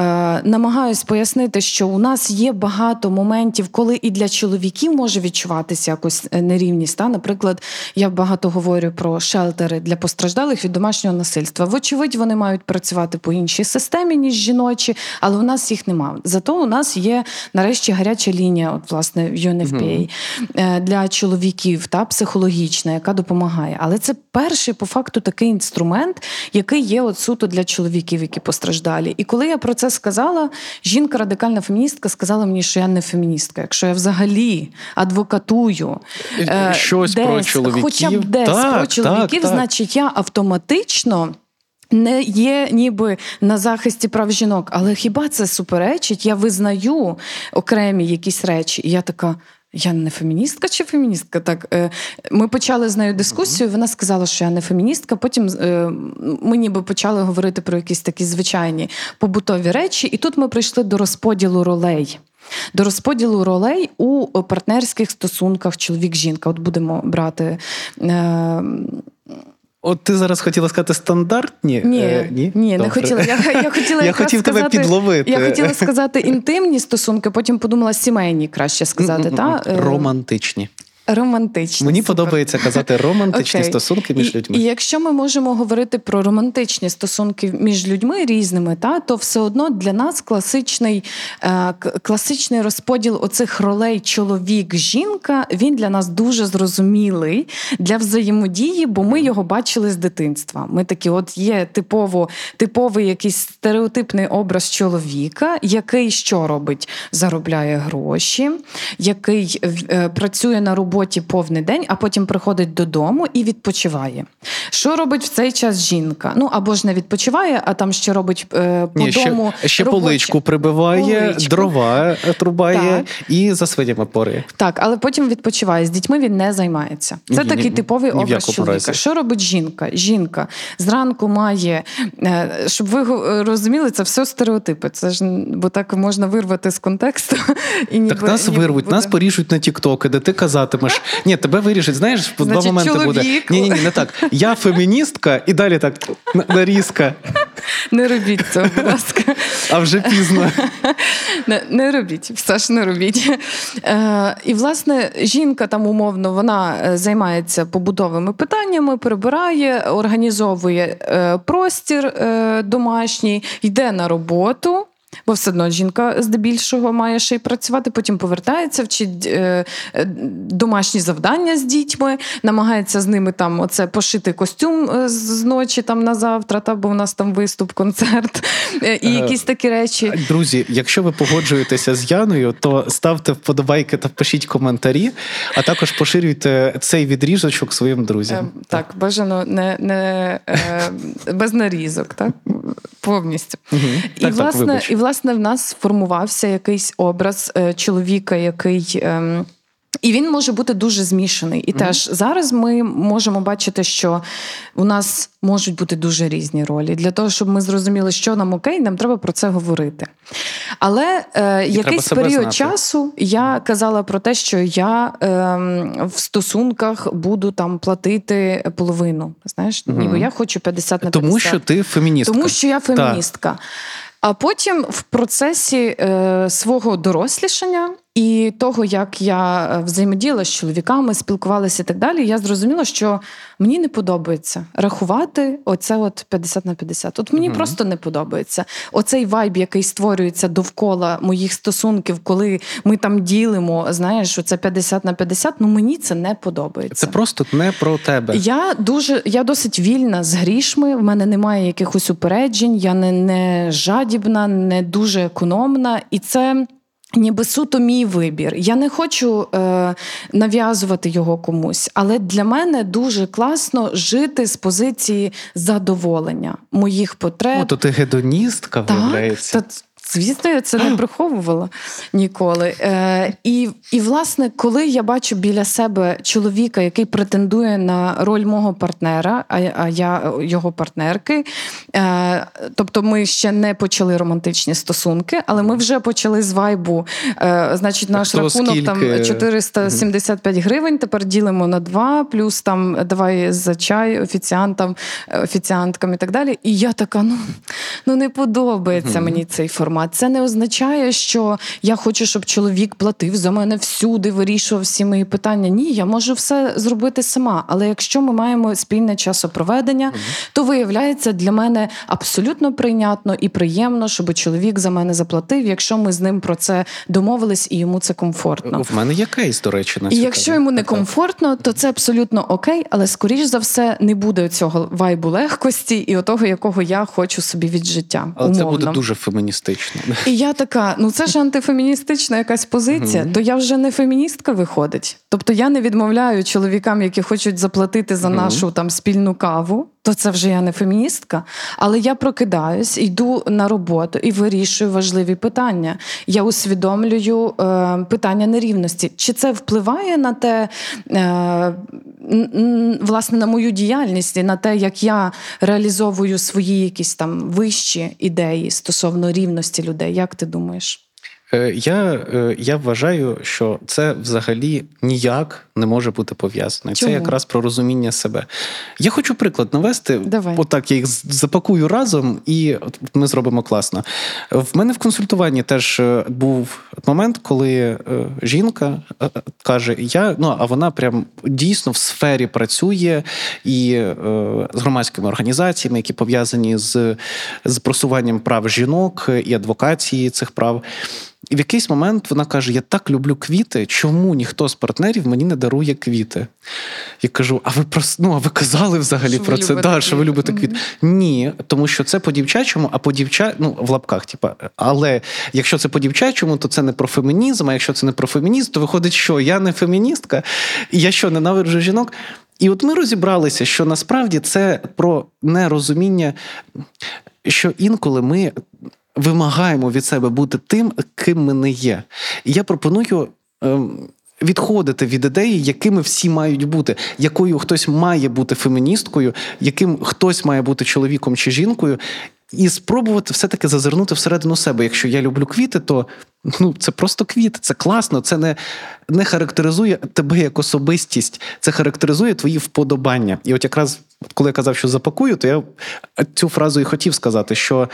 е, намагаюсь пояснити, що у нас є багато моментів, коли і для чоловіків може відчуватися якось е, нерівність. Та? Наприклад, я багато говорю про шелтери для постраждалих від домашнього насильства. Вочевидь, вони мають працювати по іншій системі, ніж жіночі, але у нас їх немає. Зато у нас є нарешті гаряча лінія, от власне в UNFPA, е, для чоловіків та психологічна, яка допомагає. Але це перший по факту такий інструмент, який є от суто для чоловіків, які постраждалі. І коли я про це сказала, жінка радикальна феміністка сказала мені, що я не феміністка, якщо я взагалі адвокатую е, Щось про чоловіків. хоча б десь Так, про чоловіків, так, так. значить я автоматично. Не є ніби на захисті прав жінок, але хіба це суперечить? Я визнаю окремі якісь речі, і я така. Я не феміністка чи феміністка? Так е, ми почали з нею дискусію. Вона сказала, що я не феміністка. Потім е, ми ніби почали говорити про якісь такі звичайні побутові речі, і тут ми прийшли до розподілу ролей. До розподілу ролей у партнерських стосунках чоловік-жінка. От будемо брати. Е, От ти зараз хотіла сказати стандартні? ні, Е, ні, ні? не хотіла. Я, я <laughs> хотіла Я хотів хотів тебе підловити. Я хотіла сказати <laughs> інтимні стосунки, потім подумала сімейні, краще сказати. та? Е, Романтичні. Романтичні. Мені супер. подобається казати <laughs> романтичні Окей. стосунки між і, людьми. І якщо ми можемо говорити про романтичні стосунки між людьми різними, та то все одно для нас класичний, е, класичний розподіл оцих ролей чоловік-жінка він для нас дуже зрозумілий для взаємодії, бо ми його бачили з дитинства. Ми такі, от є типово, типовий якийсь стереотипний образ чоловіка, який що робить? Заробляє гроші, який е, працює на роботі повний день, а потім приходить додому і відпочиває. Що робить в цей час жінка? Ну або ж не відпочиває, а там ще робить е, по Ні, ще, дому ще робоче. поличку прибиває, Поличку. дрова е, трубає Так. і за свинями порає. Так, але потім відпочиває. З дітьми він не займається. Це Ні, такий ні, типовий ні образ чоловіка. разі. Що робить жінка? Жінка зранку має, е, щоб ви розуміли, це все стереотипи. Це ж бо так можна вирвати з контексту. <laughs> І ніби, Так нас ніби вирвуть, буде- нас поріжуть на тіктоки, де ти казатимеш. Ні, тебе виріжуть, знаєш, в два моменти буде. Ні, ні, ні, не так. Я феміністка, і далі так нарізка, Не робіть цього, будь ласка. а вже пізно. Не, не робіть, все ж не робіть. Е, і, власне, жінка там умовно вона е, займається побутовими питаннями, прибирає, організовує е, простір е, домашній, йде на роботу. Бо все одно жінка здебільшого має ще й працювати, потім повертається, вчить е, е, домашні завдання з дітьми, намагається з ними там оце пошити костюм е, з- з ночі там на завтра, та бо в нас там виступ, концерт е, і Е, якісь такі речі. Друзі, якщо ви погоджуєтеся з Яною, то ставте вподобайки та пишіть коментарі, а також поширюйте цей відрізочок своїм Е, друзям. Так, бажано не, не е, без нарізок, так? Повністю. Мгм. І, Так, так, власне, вибач. і власне в нас сформувався якийсь образ е, чоловіка, який. ем, І він може бути дуже змішаний. І mm-hmm. теж зараз ми можемо бачити, що у нас можуть бути дуже різні ролі. Для того, щоб ми зрозуміли, що нам окей, нам треба про це говорити. Але е, якийсь період знати. часу я казала про те, що я е, в стосунках буду там платити половину. Знаєш, mm-hmm. ніби я хочу 50 на 50. Тому що ти феміністка. Тому що я феміністка. Так. А потім в процесі е, свого дорослішання і того, як я е, взаємодіяла з чоловіками, спілкувалася і так далі, я зрозуміла, що мені не подобається рахувати оце от 50 на 50. От мені mm просто не подобається. Оцей вайб, який створюється довкола моїх стосунків, коли ми там ділимо, знаєш, оце 50 на 50, ну мені це не подобається. Це просто не про тебе. Я дуже, я досить вільна з грішми. В мене немає якихось упереджень, я не, не жадібна, не дуже економна, і це. Ніби суто мій вибір. Я не хочу е, нав'язувати його комусь, але для мене дуже класно жити з позиції задоволення моїх потреб. О, то ти гедоністка виявляється. Так, Звісно, я це не <laughs> приховувала ніколи. Е, І, і, власне, коли я бачу біля себе чоловіка, який претендує на роль мого партнера, а, а я його партнерки, е, тобто ми ще не почали романтичні стосунки, але ми вже почали з вайбу. Е, Значить, наш так, рахунок скільки? там 475 гривень. Тепер ділимо на два, плюс там давай за чай офіціантам, офіціанткам і так далі. І я така: ну, ну не подобається мені цей формат Це не означає, що я хочу, щоб чоловік платив за мене всюди, вирішував всі мої питання. Ні, я можу все зробити сама. Але якщо ми маємо спільне часопроведення, mm-hmm. то виявляється для мене абсолютно прийнятно і приємно, щоб чоловік за мене заплатив, якщо ми з ним про це домовились і йому це комфортно. В мене є кейс, до речі, на і якщо йому не комфортно, то це абсолютно окей, але скоріш за все не буде цього вайбу легкості і отого, якого я хочу собі від життя. Але умовно. це буде дуже феміністично феміністично. І я така: ну це ж антифеміністична якась позиція, то я вже не феміністка виходить. Тобто я не відмовляю чоловікам, які хочуть заплатити за нашу там спільну каву. То це вже я не феміністка, але я прокидаюсь, йду на роботу і вирішую важливі питання. Я усвідомлюю е, питання нерівності. Чи це впливає на те, е, власне, на мою діяльність і на те, як я реалізовую свої якісь там вищі ідеї стосовно рівності людей? Як ти думаєш? Е, я е, я вважаю, що це взагалі ніяк не може бути пов'язано. Це якраз про розуміння себе. Я хочу приклад навести. Давай. Отак я їх запакую разом, і ми зробимо класно. В мене в консультуванні теж е, був момент, коли жінка каже: Я ну а вона прям дійсно в сфері працює і з громадськими організаціями, які пов'язані з, з просуванням прав жінок і адвокації цих прав. І в якийсь момент вона каже: Я так люблю квіти, чому ніхто з партнерів мені не дарує квіти? Я кажу: а ви про ну, а ви казали взагалі що про це? Да, Що ви любите квіти? Mm-hmm. Ні, тому що це по дівчачому, а по дівча... ну, в лапках, типа, але якщо це по дівчачому, то це не про фемінізм. А якщо це не про фемінізм, то виходить, що я не феміністка, і я що ненавиджу жінок. І от ми розібралися, що насправді це про нерозуміння, що інколи ми вимагаємо від себе бути тим, ким ми не є. І я пропоную. Ем, відходити від ідеї, якими всі мають бути, якою хтось має бути феміністкою, яким хтось має бути чоловіком чи жінкою, і спробувати все-таки зазирнути всередину себе. Якщо я люблю квіти, то ну це просто квіти, це класно, це не не характеризує тебе як особистість, це характеризує твої вподобання. І от якраз коли я казав, що запакую, то я цю фразу і хотів сказати, що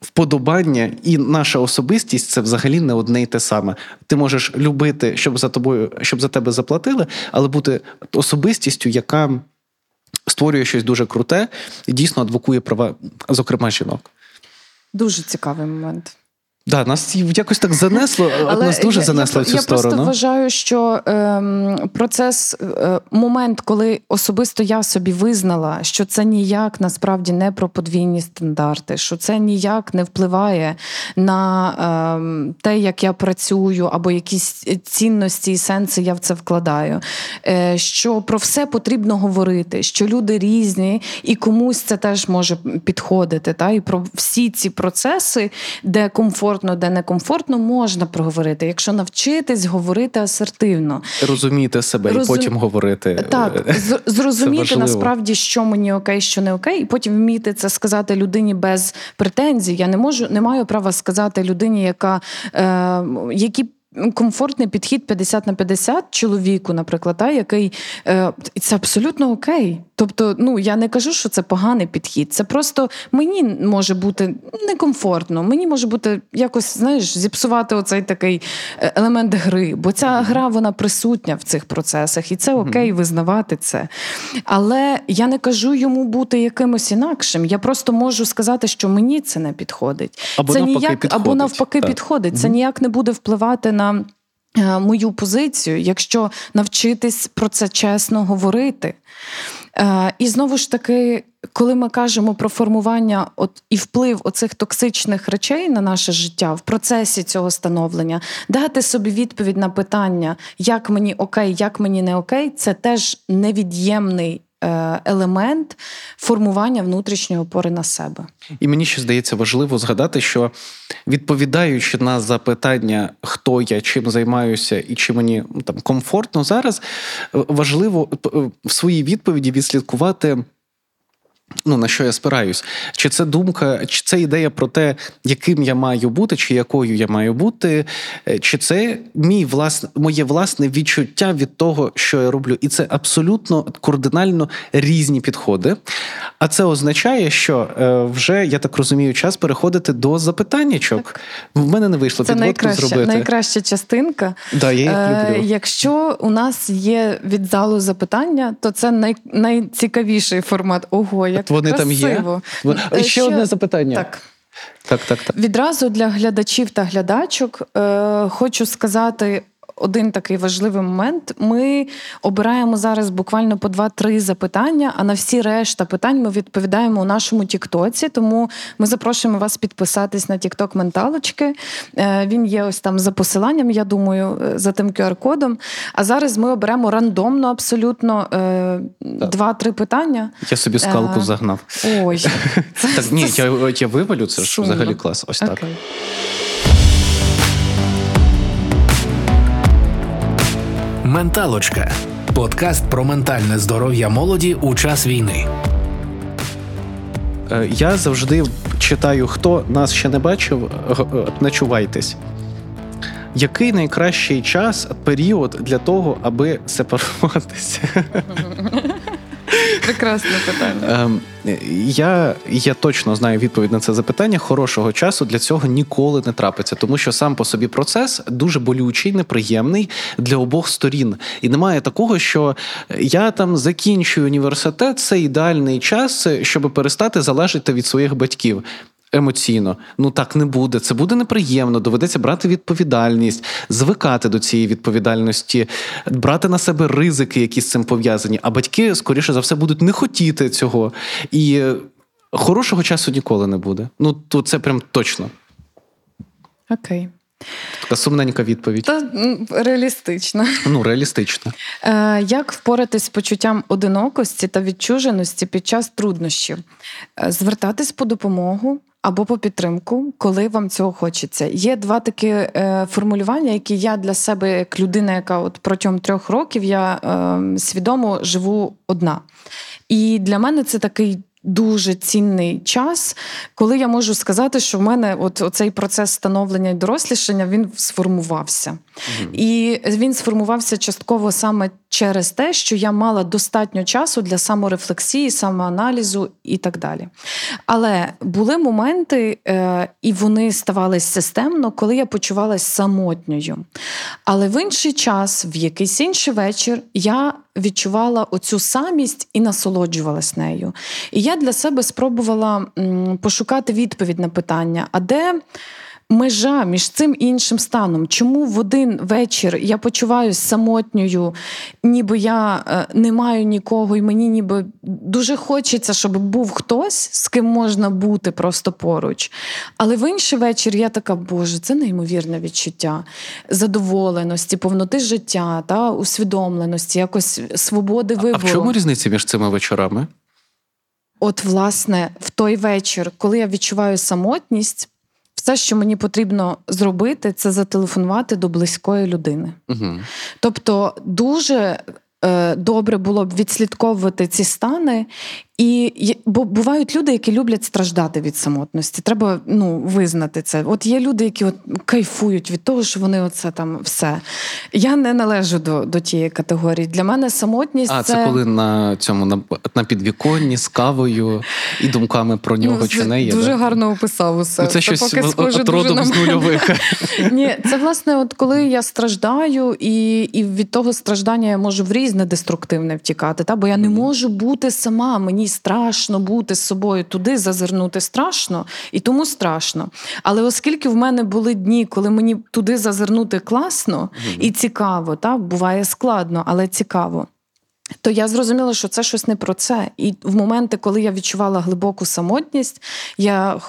вподобання і наша особистість це взагалі не одне й те саме. Ти можеш любити, щоб за тобою, щоб за тебе заплатили, але бути особистістю, яка створює щось дуже круте і дійсно адвокує права, зокрема жінок. Дуже цікавий момент. Да, нас якось так занесло, Але нас дуже занесло я, в цю я сторону. Я просто вважаю, що ем, процес, е, момент, коли особисто я собі визнала, що це ніяк насправді не про подвійні стандарти, що це ніяк не впливає на ем, те, як я працюю, або якісь цінності і сенси я в це вкладаю. Е, Що про все потрібно говорити, що люди різні, і комусь це теж може підходити. Та? І про всі ці процеси, де комфорт комфортно, де некомфортно, можна проговорити, якщо навчитись говорити асертивно. Розуміти себе Розум- і потім говорити. Так, зрозуміти насправді, що мені окей, що не окей, і потім вміти це сказати людині без претензій. Я не можу, не маю права сказати людині, яка е, які. Комфортний підхід 50 на 50 чоловіку, наприклад, та, який е, це абсолютно окей. Тобто, ну я не кажу, що це поганий підхід. Це просто мені може бути некомфортно. Мені може бути якось, знаєш, зіпсувати оцей такий е, елемент гри, бо ця гра вона присутня в цих процесах, і це окей визнавати це. Але я не кажу йому бути якимось інакшим. Я просто можу сказати, що мені це не підходить. Або це навпаки ніяк або навпаки Так. підходить. Це ніяк не буде впливати на. Е, Мою позицію, якщо навчитись про це чесно говорити. Е, І знову ж таки, коли ми кажемо про формування от, і вплив оцих токсичних речей на наше життя в процесі цього становлення, дати собі відповідь на питання, як мені окей, як мені не окей, це теж невід'ємний елемент формування внутрішньої опори на себе. І мені ще здається важливо згадати, що відповідаючи на запитання, хто я, чим займаюся і чи мені там комфортно зараз, е, важливо е, в своїй відповіді відслідкувати. Ну, на що я спираюсь? Чи це думка, чи це ідея про те, яким я маю бути, чи якою я маю бути, е, чи це мій власне, моє власне відчуття від того, що я роблю? І це абсолютно кардинально різні підходи. А це означає, що е, вже, я так розумію, час переходити до запитаннячок. В мене не вийшло Це підводку найкраща, зробити. найкраща частинка. Да, я їх Е, люблю. Якщо у нас є від залу запитання, то це най, найцікавіший формат. Ого, як вони вони там є? красиво. Е, ще одне запитання. Так. Так, так, так. Відразу для глядачів та глядачок е, хочу сказати. Один такий важливий момент. Ми обираємо зараз буквально по два-три запитання, а на всі решта питань ми відповідаємо у нашому Тіктоці. Тому ми запрошуємо вас підписатись на Тікток Менталочки. Е, Він є ось там за посиланням, я думаю, е, за тим QR-кодом. А зараз ми оберемо рандомно абсолютно е, два-три питання. Я собі скалку загнав. Ой, це, <laughs> Так, ні, це я, <laughs> я вивалю, це ж сумно. взагалі клас. Ось так. Окей. Менталочка подкаст про ментальне здоров'я молоді у час війни. Е, Я завжди читаю, хто нас ще не бачив, е, начувайтесь. Який найкращий час, період для того, аби сепаруватися? <laughs> Прекрасне питання. Ем, Я, я точно знаю відповідь на це запитання. Хорошого часу для цього ніколи не трапиться, тому що сам по собі процес дуже болючий, неприємний для обох сторін. І немає такого, що я там закінчую університет, це ідеальний час, щоб перестати залежати від своїх батьків. Емоційно, ну так не буде. Це буде неприємно. Доведеться брати відповідальність, звикати до цієї відповідальності, брати на себе ризики, які з цим пов'язані. А батьки, скоріше за все, будуть не хотіти цього. І е, хорошого часу ніколи не буде. Ну то це прям точно. Окей. Така сумненька відповідь. Та м, реалістично. Ну, реалістична. Е, як впоратись з почуттям одинокості та відчуженості під час труднощів? Е, звертатись по допомогу. Або по підтримку, коли вам цього хочеться. Є два такі е, формулювання, які я для себе, як людина, яка от протягом трьох років я е, свідомо живу одна. І для мене це такий дуже цінний час, коли я можу сказати, що в мене от оцей процес становлення і дорослішання він сформувався. І він сформувався частково саме через те, що я мала достатньо часу для саморефлексії, самоаналізу і так далі. Але були моменти, е, і вони ставались системно, коли я почувалась самотньою. Але в інший час, в якийсь інший вечір, я відчувала оцю самість і насолоджувалась нею. І я для себе спробувала пошукати відповідь на питання: а де. Межа між цим і іншим станом. Чому в один вечір я почуваюся самотньою, ніби я е, не маю нікого, і мені ніби дуже хочеться, щоб був хтось, з ким можна бути просто поруч. Але в інший вечір я така, Боже, це неймовірне відчуття задоволеності, повноти життя, та усвідомленості, якось свободи А вибору. в чому різниця між цими вечорами? От, власне, в той вечір, коли я відчуваю самотність, все, що мені потрібно зробити, це зателефонувати до близької людини. Угу. Тобто, дуже е, добре було б відслідковувати ці стани. І бо бувають люди, які люблять страждати від самотності. Треба ну, визнати це. От є люди, які от кайфують від того, що вони оце там все. Я не належу до до тієї категорії. Для мене самотність. А це, це коли на цьому на, на підвіконні з кавою і думками про нього ну, чи не є. Дуже да? гарно описав усе. Ну, це, це щось поки схоже дуже з нульових. <laughs> Ні, це власне, от коли я страждаю, і і від того страждання я можу в різне деструктивне втікати. Та? Бо я не можу бути сама. Мені страшно бути з собою туди, зазирнути страшно і тому страшно. Але оскільки в мене були дні, коли мені туди зазирнути класно і цікаво, та? буває складно, але цікаво. То я зрозуміла, що це щось не про це. І в моменти, коли я відчувала глибоку самотність, я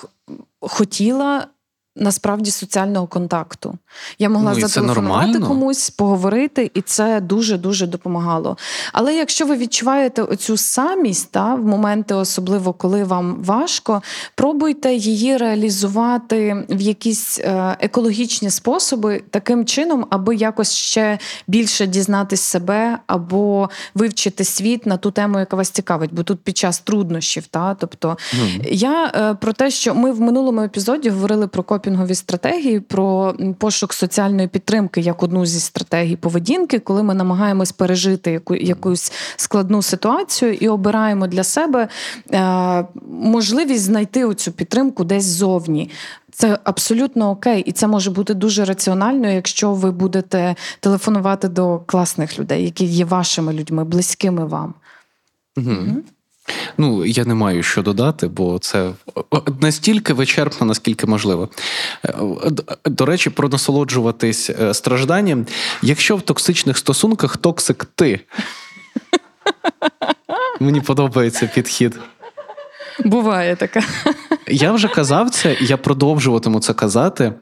хотіла насправді соціального контакту. Я могла ну, зателефонувати комусь, поговорити, і це дуже дуже допомагало. Але якщо ви відчуваєте оцю самість та, в моменти, особливо коли вам важко, пробуйте її реалізувати в якісь е, екологічні способи таким чином, аби якось ще більше дізнатись себе або вивчити світ на ту тему, яка вас цікавить, бо тут під час труднощів. Та, тобто mm. я е, про те, що ми в минулому епізоді говорили про копінгові стратегії, про пошук соціальної підтримки як одну зі стратегій поведінки, коли ми намагаємось пережити яку, якусь складну ситуацію і обираємо для себе е, можливість знайти оцю підтримку десь зовні. Це абсолютно окей, і це може бути дуже раціонально, якщо ви будете телефонувати до класних людей, які є вашими людьми, близькими вам. Угу. Ну, я не маю що додати, бо це настільки вичерпно, наскільки можливо. Е, до речі, про насолоджуватись е, стражданням. Якщо в токсичних стосунках токсик ти. Мені подобається підхід. Буває таке. Я вже казав це, і я продовжуватиму це казати.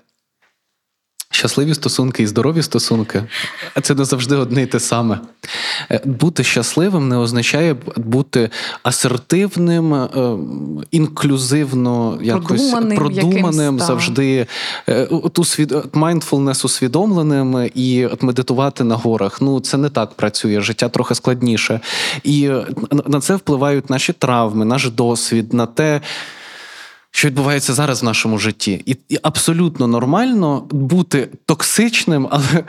Щасливі стосунки і здорові стосунки це не завжди одне і те саме. Е, бути щасливим не означає бути асертивним, е, інклюзивно, якось продуманим, продуманим завжди е, mindfulness усвідомленим і медитувати на горах. Ну це не так працює. Життя трохи складніше. І на це впливають наші травми, наш досвід, на те що відбувається зараз в нашому житті, і, і абсолютно нормально бути токсичним, але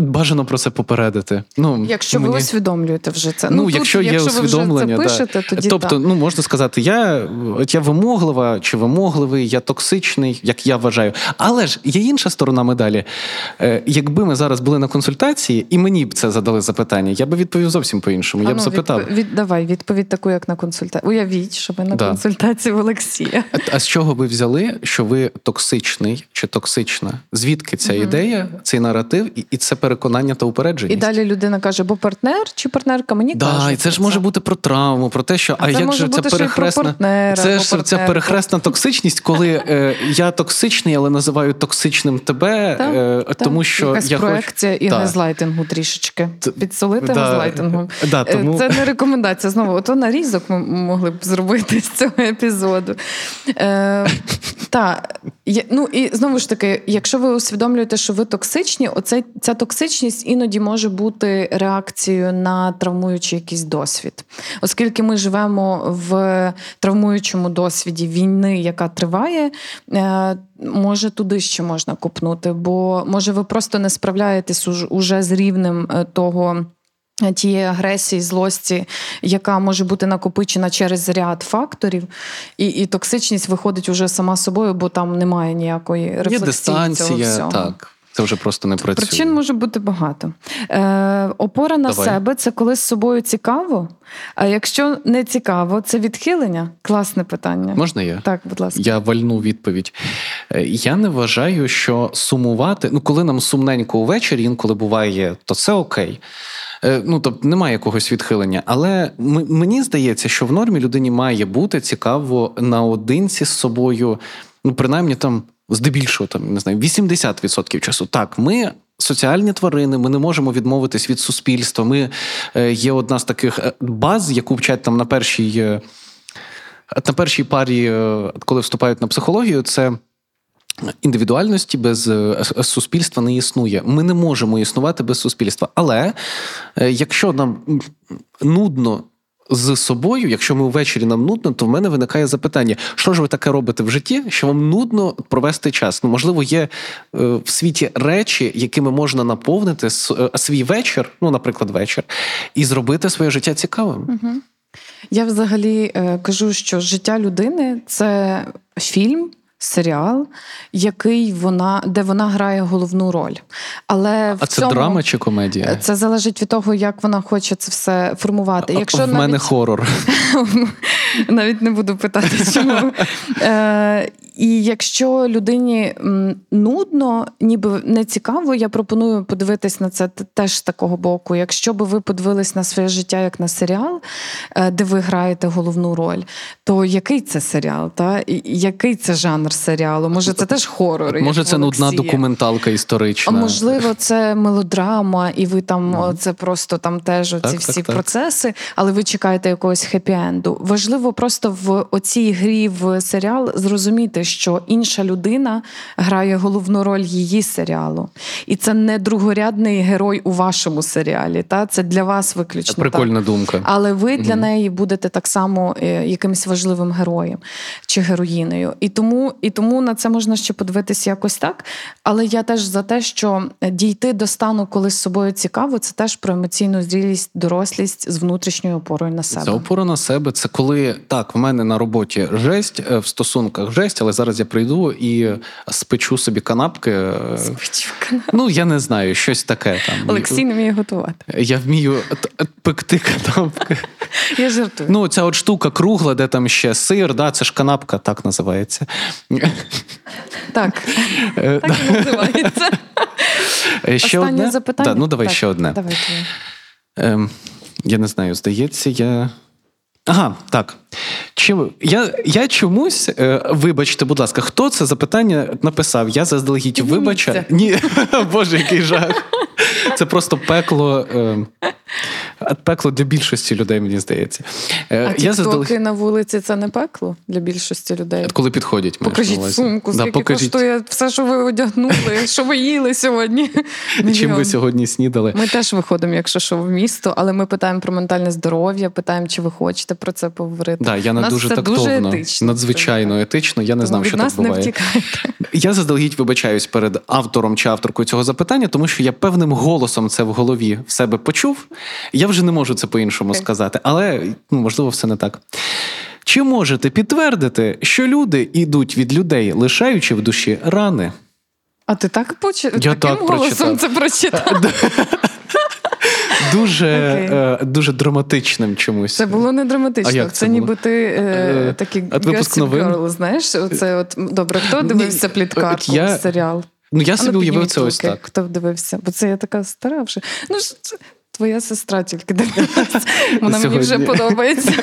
Бажано про це попередити. Ну якщо мені... ви усвідомлюєте вже це. Ну, ну якщо тут, є якщо усвідомлення, ви вже це пишете, тоді тобто, так. ну можна сказати, я я вимоглива чи вимогливий, я токсичний, як я вважаю. Але ж є інша сторона медалі. Е, Якби ми зараз були на консультації, і мені б це задали запитання, я би відповів зовсім по-іншому. А я б ну, запитав. Відп... Від... Давай, відповідь таку, як на консультації. Уявіть, що ви на да. консультації в Олексія. А, а з чого ви взяли, що ви токсичний чи токсична? Звідки ця угу. ідея, цей наратив і, і це переконання та упередження? І далі людина каже, бо партнер чи партнерка мені да, каже. І це ж може бути про травму, про те, що а, а як же ця перехресна партнера, це ж ця перехресна токсичність, коли е, я токсичний, але називаю токсичним тебе, так, е, тому що Якась я проекція хоч... і да. газлайтингу трішечки. Підсолити да, газлайтингу. <laughs> Да, тому... Це не рекомендація. Знову ото нарізок ми могли б зробити з цього епізоду. Е, Так, ну і знову ж таки, якщо ви усвідомлюєте, що ви токсичні, оцей ця токсичність іноді може бути реакцією на травмуючий якийсь досвід, оскільки ми живемо в травмуючому досвіді війни, яка триває. Е, може, туди ще можна купнути, бо може ви просто не справляєтесь уже з рівнем е, того. Тієї агресії, злості, яка може бути накопичена через ряд факторів, і і токсичність виходить уже сама собою, бо там немає ніякої рефлексії. Є дистанція, цього так. Це вже просто не працює. Причин може бути багато. Е, Опора на Давай. себе це коли з собою цікаво. А якщо не цікаво, це відхилення? Класне питання. Можна я? Так, будь ласка. Я вальну відповідь. Е, я не вважаю, що сумувати, ну коли нам сумненько увечері, інколи буває, то це окей. Е, ну, тобто немає якогось відхилення. Але мені здається, що в нормі людині має бути цікаво наодинці з собою, ну, принаймні там здебільшого там не знаю 80% часу. Так, ми. Соціальні тварини, ми не можемо відмовитись від суспільства. Ми е, є одна з таких е, баз, яку вчать там на першій е, на першій парі, коли вступають на психологію, це Індивідуальності без е, суспільства не існує. Ми не можемо існувати без суспільства. Але е, якщо нам нудно з собою, якщо ми ввечері нам нудно, то в мене виникає запитання: що ж ви таке робите в житті, що вам нудно провести час? Ну, можливо, є е, в світі речі, якими можна наповнити свій вечір, ну, наприклад, вечір, і зробити своє життя цікавим. Я взагалі е, кажу, що життя людини це фільм серіал, який вона, де вона грає головну роль. Але в А це цьому, драма чи комедія? Це залежить від того, як вона хоче це все формувати. Якщо В навіть... мене хорор. <laughs> Навіть не буду питати, <laughs> чому. Е, і якщо людині нудно, ніби не цікаво, я пропоную подивитись на це теж з такого боку. Якщо би ви подивились на своє життя як на серіал, е, де ви граєте головну роль, то який це серіал? Та? Який це жанр серіалу? Може, це теж хорор? Може, це нудна документалка історична. А можливо, це мелодрама, і ви там mm. це просто там теж оці так, всі так, процеси, але ви чекаєте якогось хеппі-енду. Важливо просто в оцій грі в серіал зрозуміти що інша людина грає головну роль її серіалу. І це не другорядний герой у вашому серіалі. Та? Це для вас виключно. Прикольна так. думка. Але ви для неї будете так само е, якимось важливим героєм чи героїнею. І тому, І тому на це можна ще подивитися якось так. Але я теж за те, що дійти до стану, коли з собою цікаво, це теж про емоційну зрілість, дорослість з внутрішньою опорою на себе. Це опора на себе. Це коли так, в мене на роботі жесть, е, в стосунках жесть, але зараз я прийду і спечу собі канапки. Спечу канапки. Ну, я не знаю, щось таке там. Олексій не вміє готувати. Я вмію пекти канапки. Я жартую. Ну, ця от штука кругла, де там ще сир, да, це ж канапка, так називається. Так, е, так і називається. <laughs> Е, ще Останнє одне? запитання. Да, ну, давай так, ще одне. Давайте. Ем, Я не знаю, здається, я. Ага, так. Чи я я чомусь, е, вибачте, будь ласка, хто це запитання написав? Я заздалегідь вибача. Ні, <laughs> Боже, який жах. Це просто пекло. Е, пекло для більшості людей, мені здається. Е, а я заздалегідь... на вулиці це не пекло для більшості людей. Коли підходять, покажіть сумку, скільки да, покажіть. коштує все, що ви одягнули, <laughs> що ви їли сьогодні. Чим ви сьогодні снідали? Ми теж виходимо, якщо що в місто, але ми питаємо про ментальне здоров'я, питаємо, чи ви хочете про це поговорити. Да, я не дуже тактовно, дуже етично, надзвичайно етично. Я не знав, що так буває. Не. Я заздалегідь вибачаюсь перед автором чи авторкою цього запитання, тому що я певним голосом це в голові в себе почув. Я вже не можу це по-іншому okay. сказати, але ну, можливо, все не так. Чи можете підтвердити, що люди йдуть від людей, лишаючи в душі рани? А ти так поч... Я Таким так голосом це прочитав? <laughs> Дуже okay. е, дуже драматичним чомусь. Це було не драматично. А як це, це ніби ти е, е такий Girl, знаєш, оце от добре, хто дивився пліткарку я... серіал? Ну я собі уявив це ось так. Хто дивився? Бо це я така стара вже. Ну Твоя сестра тільки дивилася. <laughs> Вона мені вже подобається. <laughs>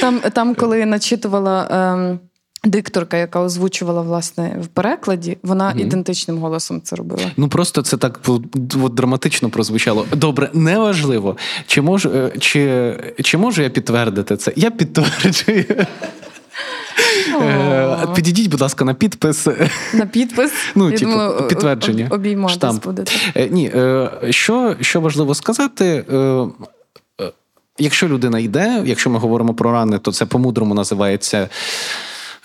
Там, там коли начитувала. Ем... Дикторка, яка озвучувала власне в перекладі, вона mm ідентичним голосом це робила. Ну просто це так от, драматично прозвучало. Добре, неважливо. Чи можу е, чи, чи можу я підтвердити це? Я підтверджую. Е, підійдіть, будь ласка, на підпис. На підпис? Ну, типу, підтвердження. Обійматись будете. Е, ні, що, що важливо сказати. Якщо людина йде, якщо ми говоримо про рани, то це по-мудрому називається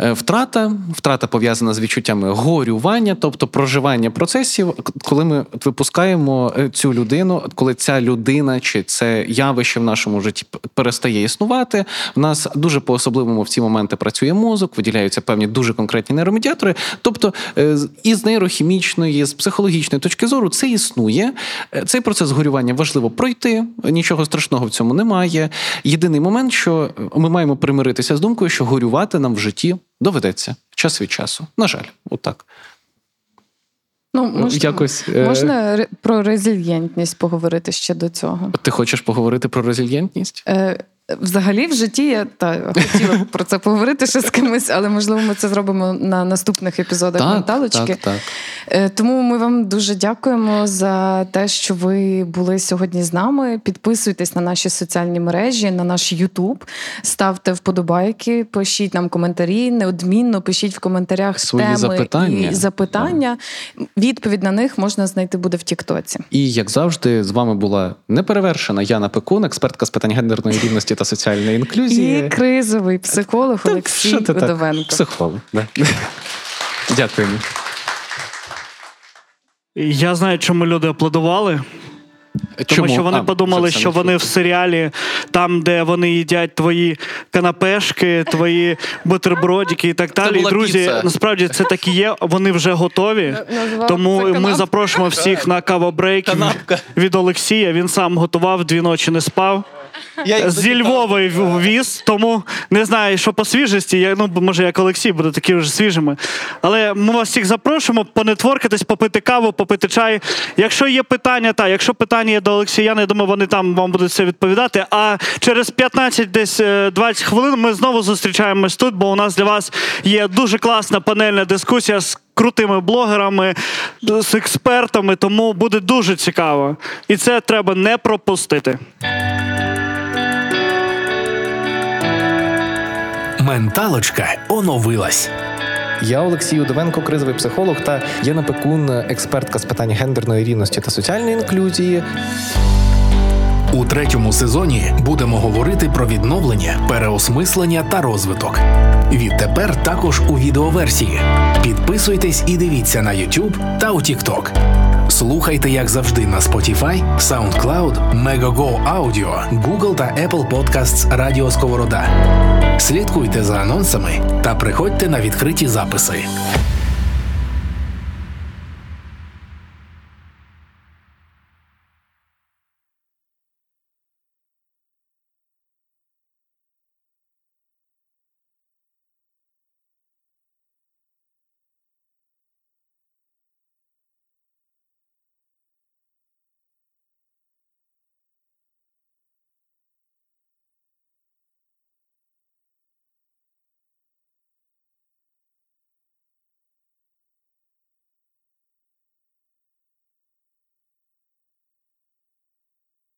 втрата, втрата пов'язана з відчуттями горювання, тобто проживання процесів, коли ми випускаємо е, цю людину, коли ця людина чи це явище в нашому житті перестає існувати. В нас дуже по особливому в ці моменти працює мозок, виділяються певні дуже конкретні нейромедіатори. Тобто, е, із нейрохімічної, з психологічної точки зору, це існує. Цей процес горювання важливо пройти, нічого страшного в цьому немає. Єдиний момент, що ми маємо примиритися з думкою, що горювати нам в житті доведеться час від часу. На жаль, отак. Ну, можна, Якось, е, про резильєнтність поговорити ще до цього. Ти хочеш поговорити про резильєнтність? Е, Взагалі, в житті я та хотіла б про це поговорити ще з кимось, але можливо ми це зробимо на наступних епізодах Так, менталочки. так, так. Е, Тому ми вам дуже дякуємо за те, що ви були сьогодні з нами. Підписуйтесь на наші соціальні мережі, на наш Ютуб, ставте вподобайки, пишіть нам коментарі, неодмінно пишіть в коментарях Свої теми запитання. і запитання. Відповідь на них можна знайти буде в Тіктоці. І як завжди, з вами була неперевершена Яна Пекун, експертка з питань гендерної рівності та соціальної інклюзії. І кризовий психолог Та Олексій? Видовенко. Психолог. Да. Дякуємо. Я знаю, чому люди аплодували. Тому Чому? що вони А, подумали, що вони в серіалі, там, де вони їдять твої канапешки, твої бутербродики і так далі. І, Друзі, піца. насправді це так і є. Вони вже готові. Називав Тому ми канапка. запрошуємо всіх на кавобрейк від Олексія. Він сам готував, дві ночі не спав. Зі Львова віз, тому не знаю, що по свіжості. Я, ну, може, як Олексій буде такі вже свіжими. Але ми вас всіх запрошуємо понетворкатись, попити каву, попити чай. Якщо є питання, та якщо питання є до Олексіяна, я думаю, вони там вам будуть все відповідати. А через 15 десь е, 20 хвилин ми знову зустрічаємось тут, бо у нас для вас є дуже класна панельна дискусія з крутими блогерами, з експертами, тому буде дуже цікаво. І це треба не пропустити. Менталочка оновилась. Я Олексій Удовенко, кризовий психолог та Яна Пекун, експертка з питань гендерної рівності та соціальної інклюзії. У третьому сезоні будемо говорити про відновлення, переосмислення та розвиток. Відтепер також у відеоверсії. Підписуйтесь і дивіться на YouTube та у TikTok. Слухайте, як завжди, на Spotify, SoundCloud, Megogo Audio, Google та Apple Podcasts Радіо Сковорода. Слідкуйте за анонсами та приходьте на відкриті записи.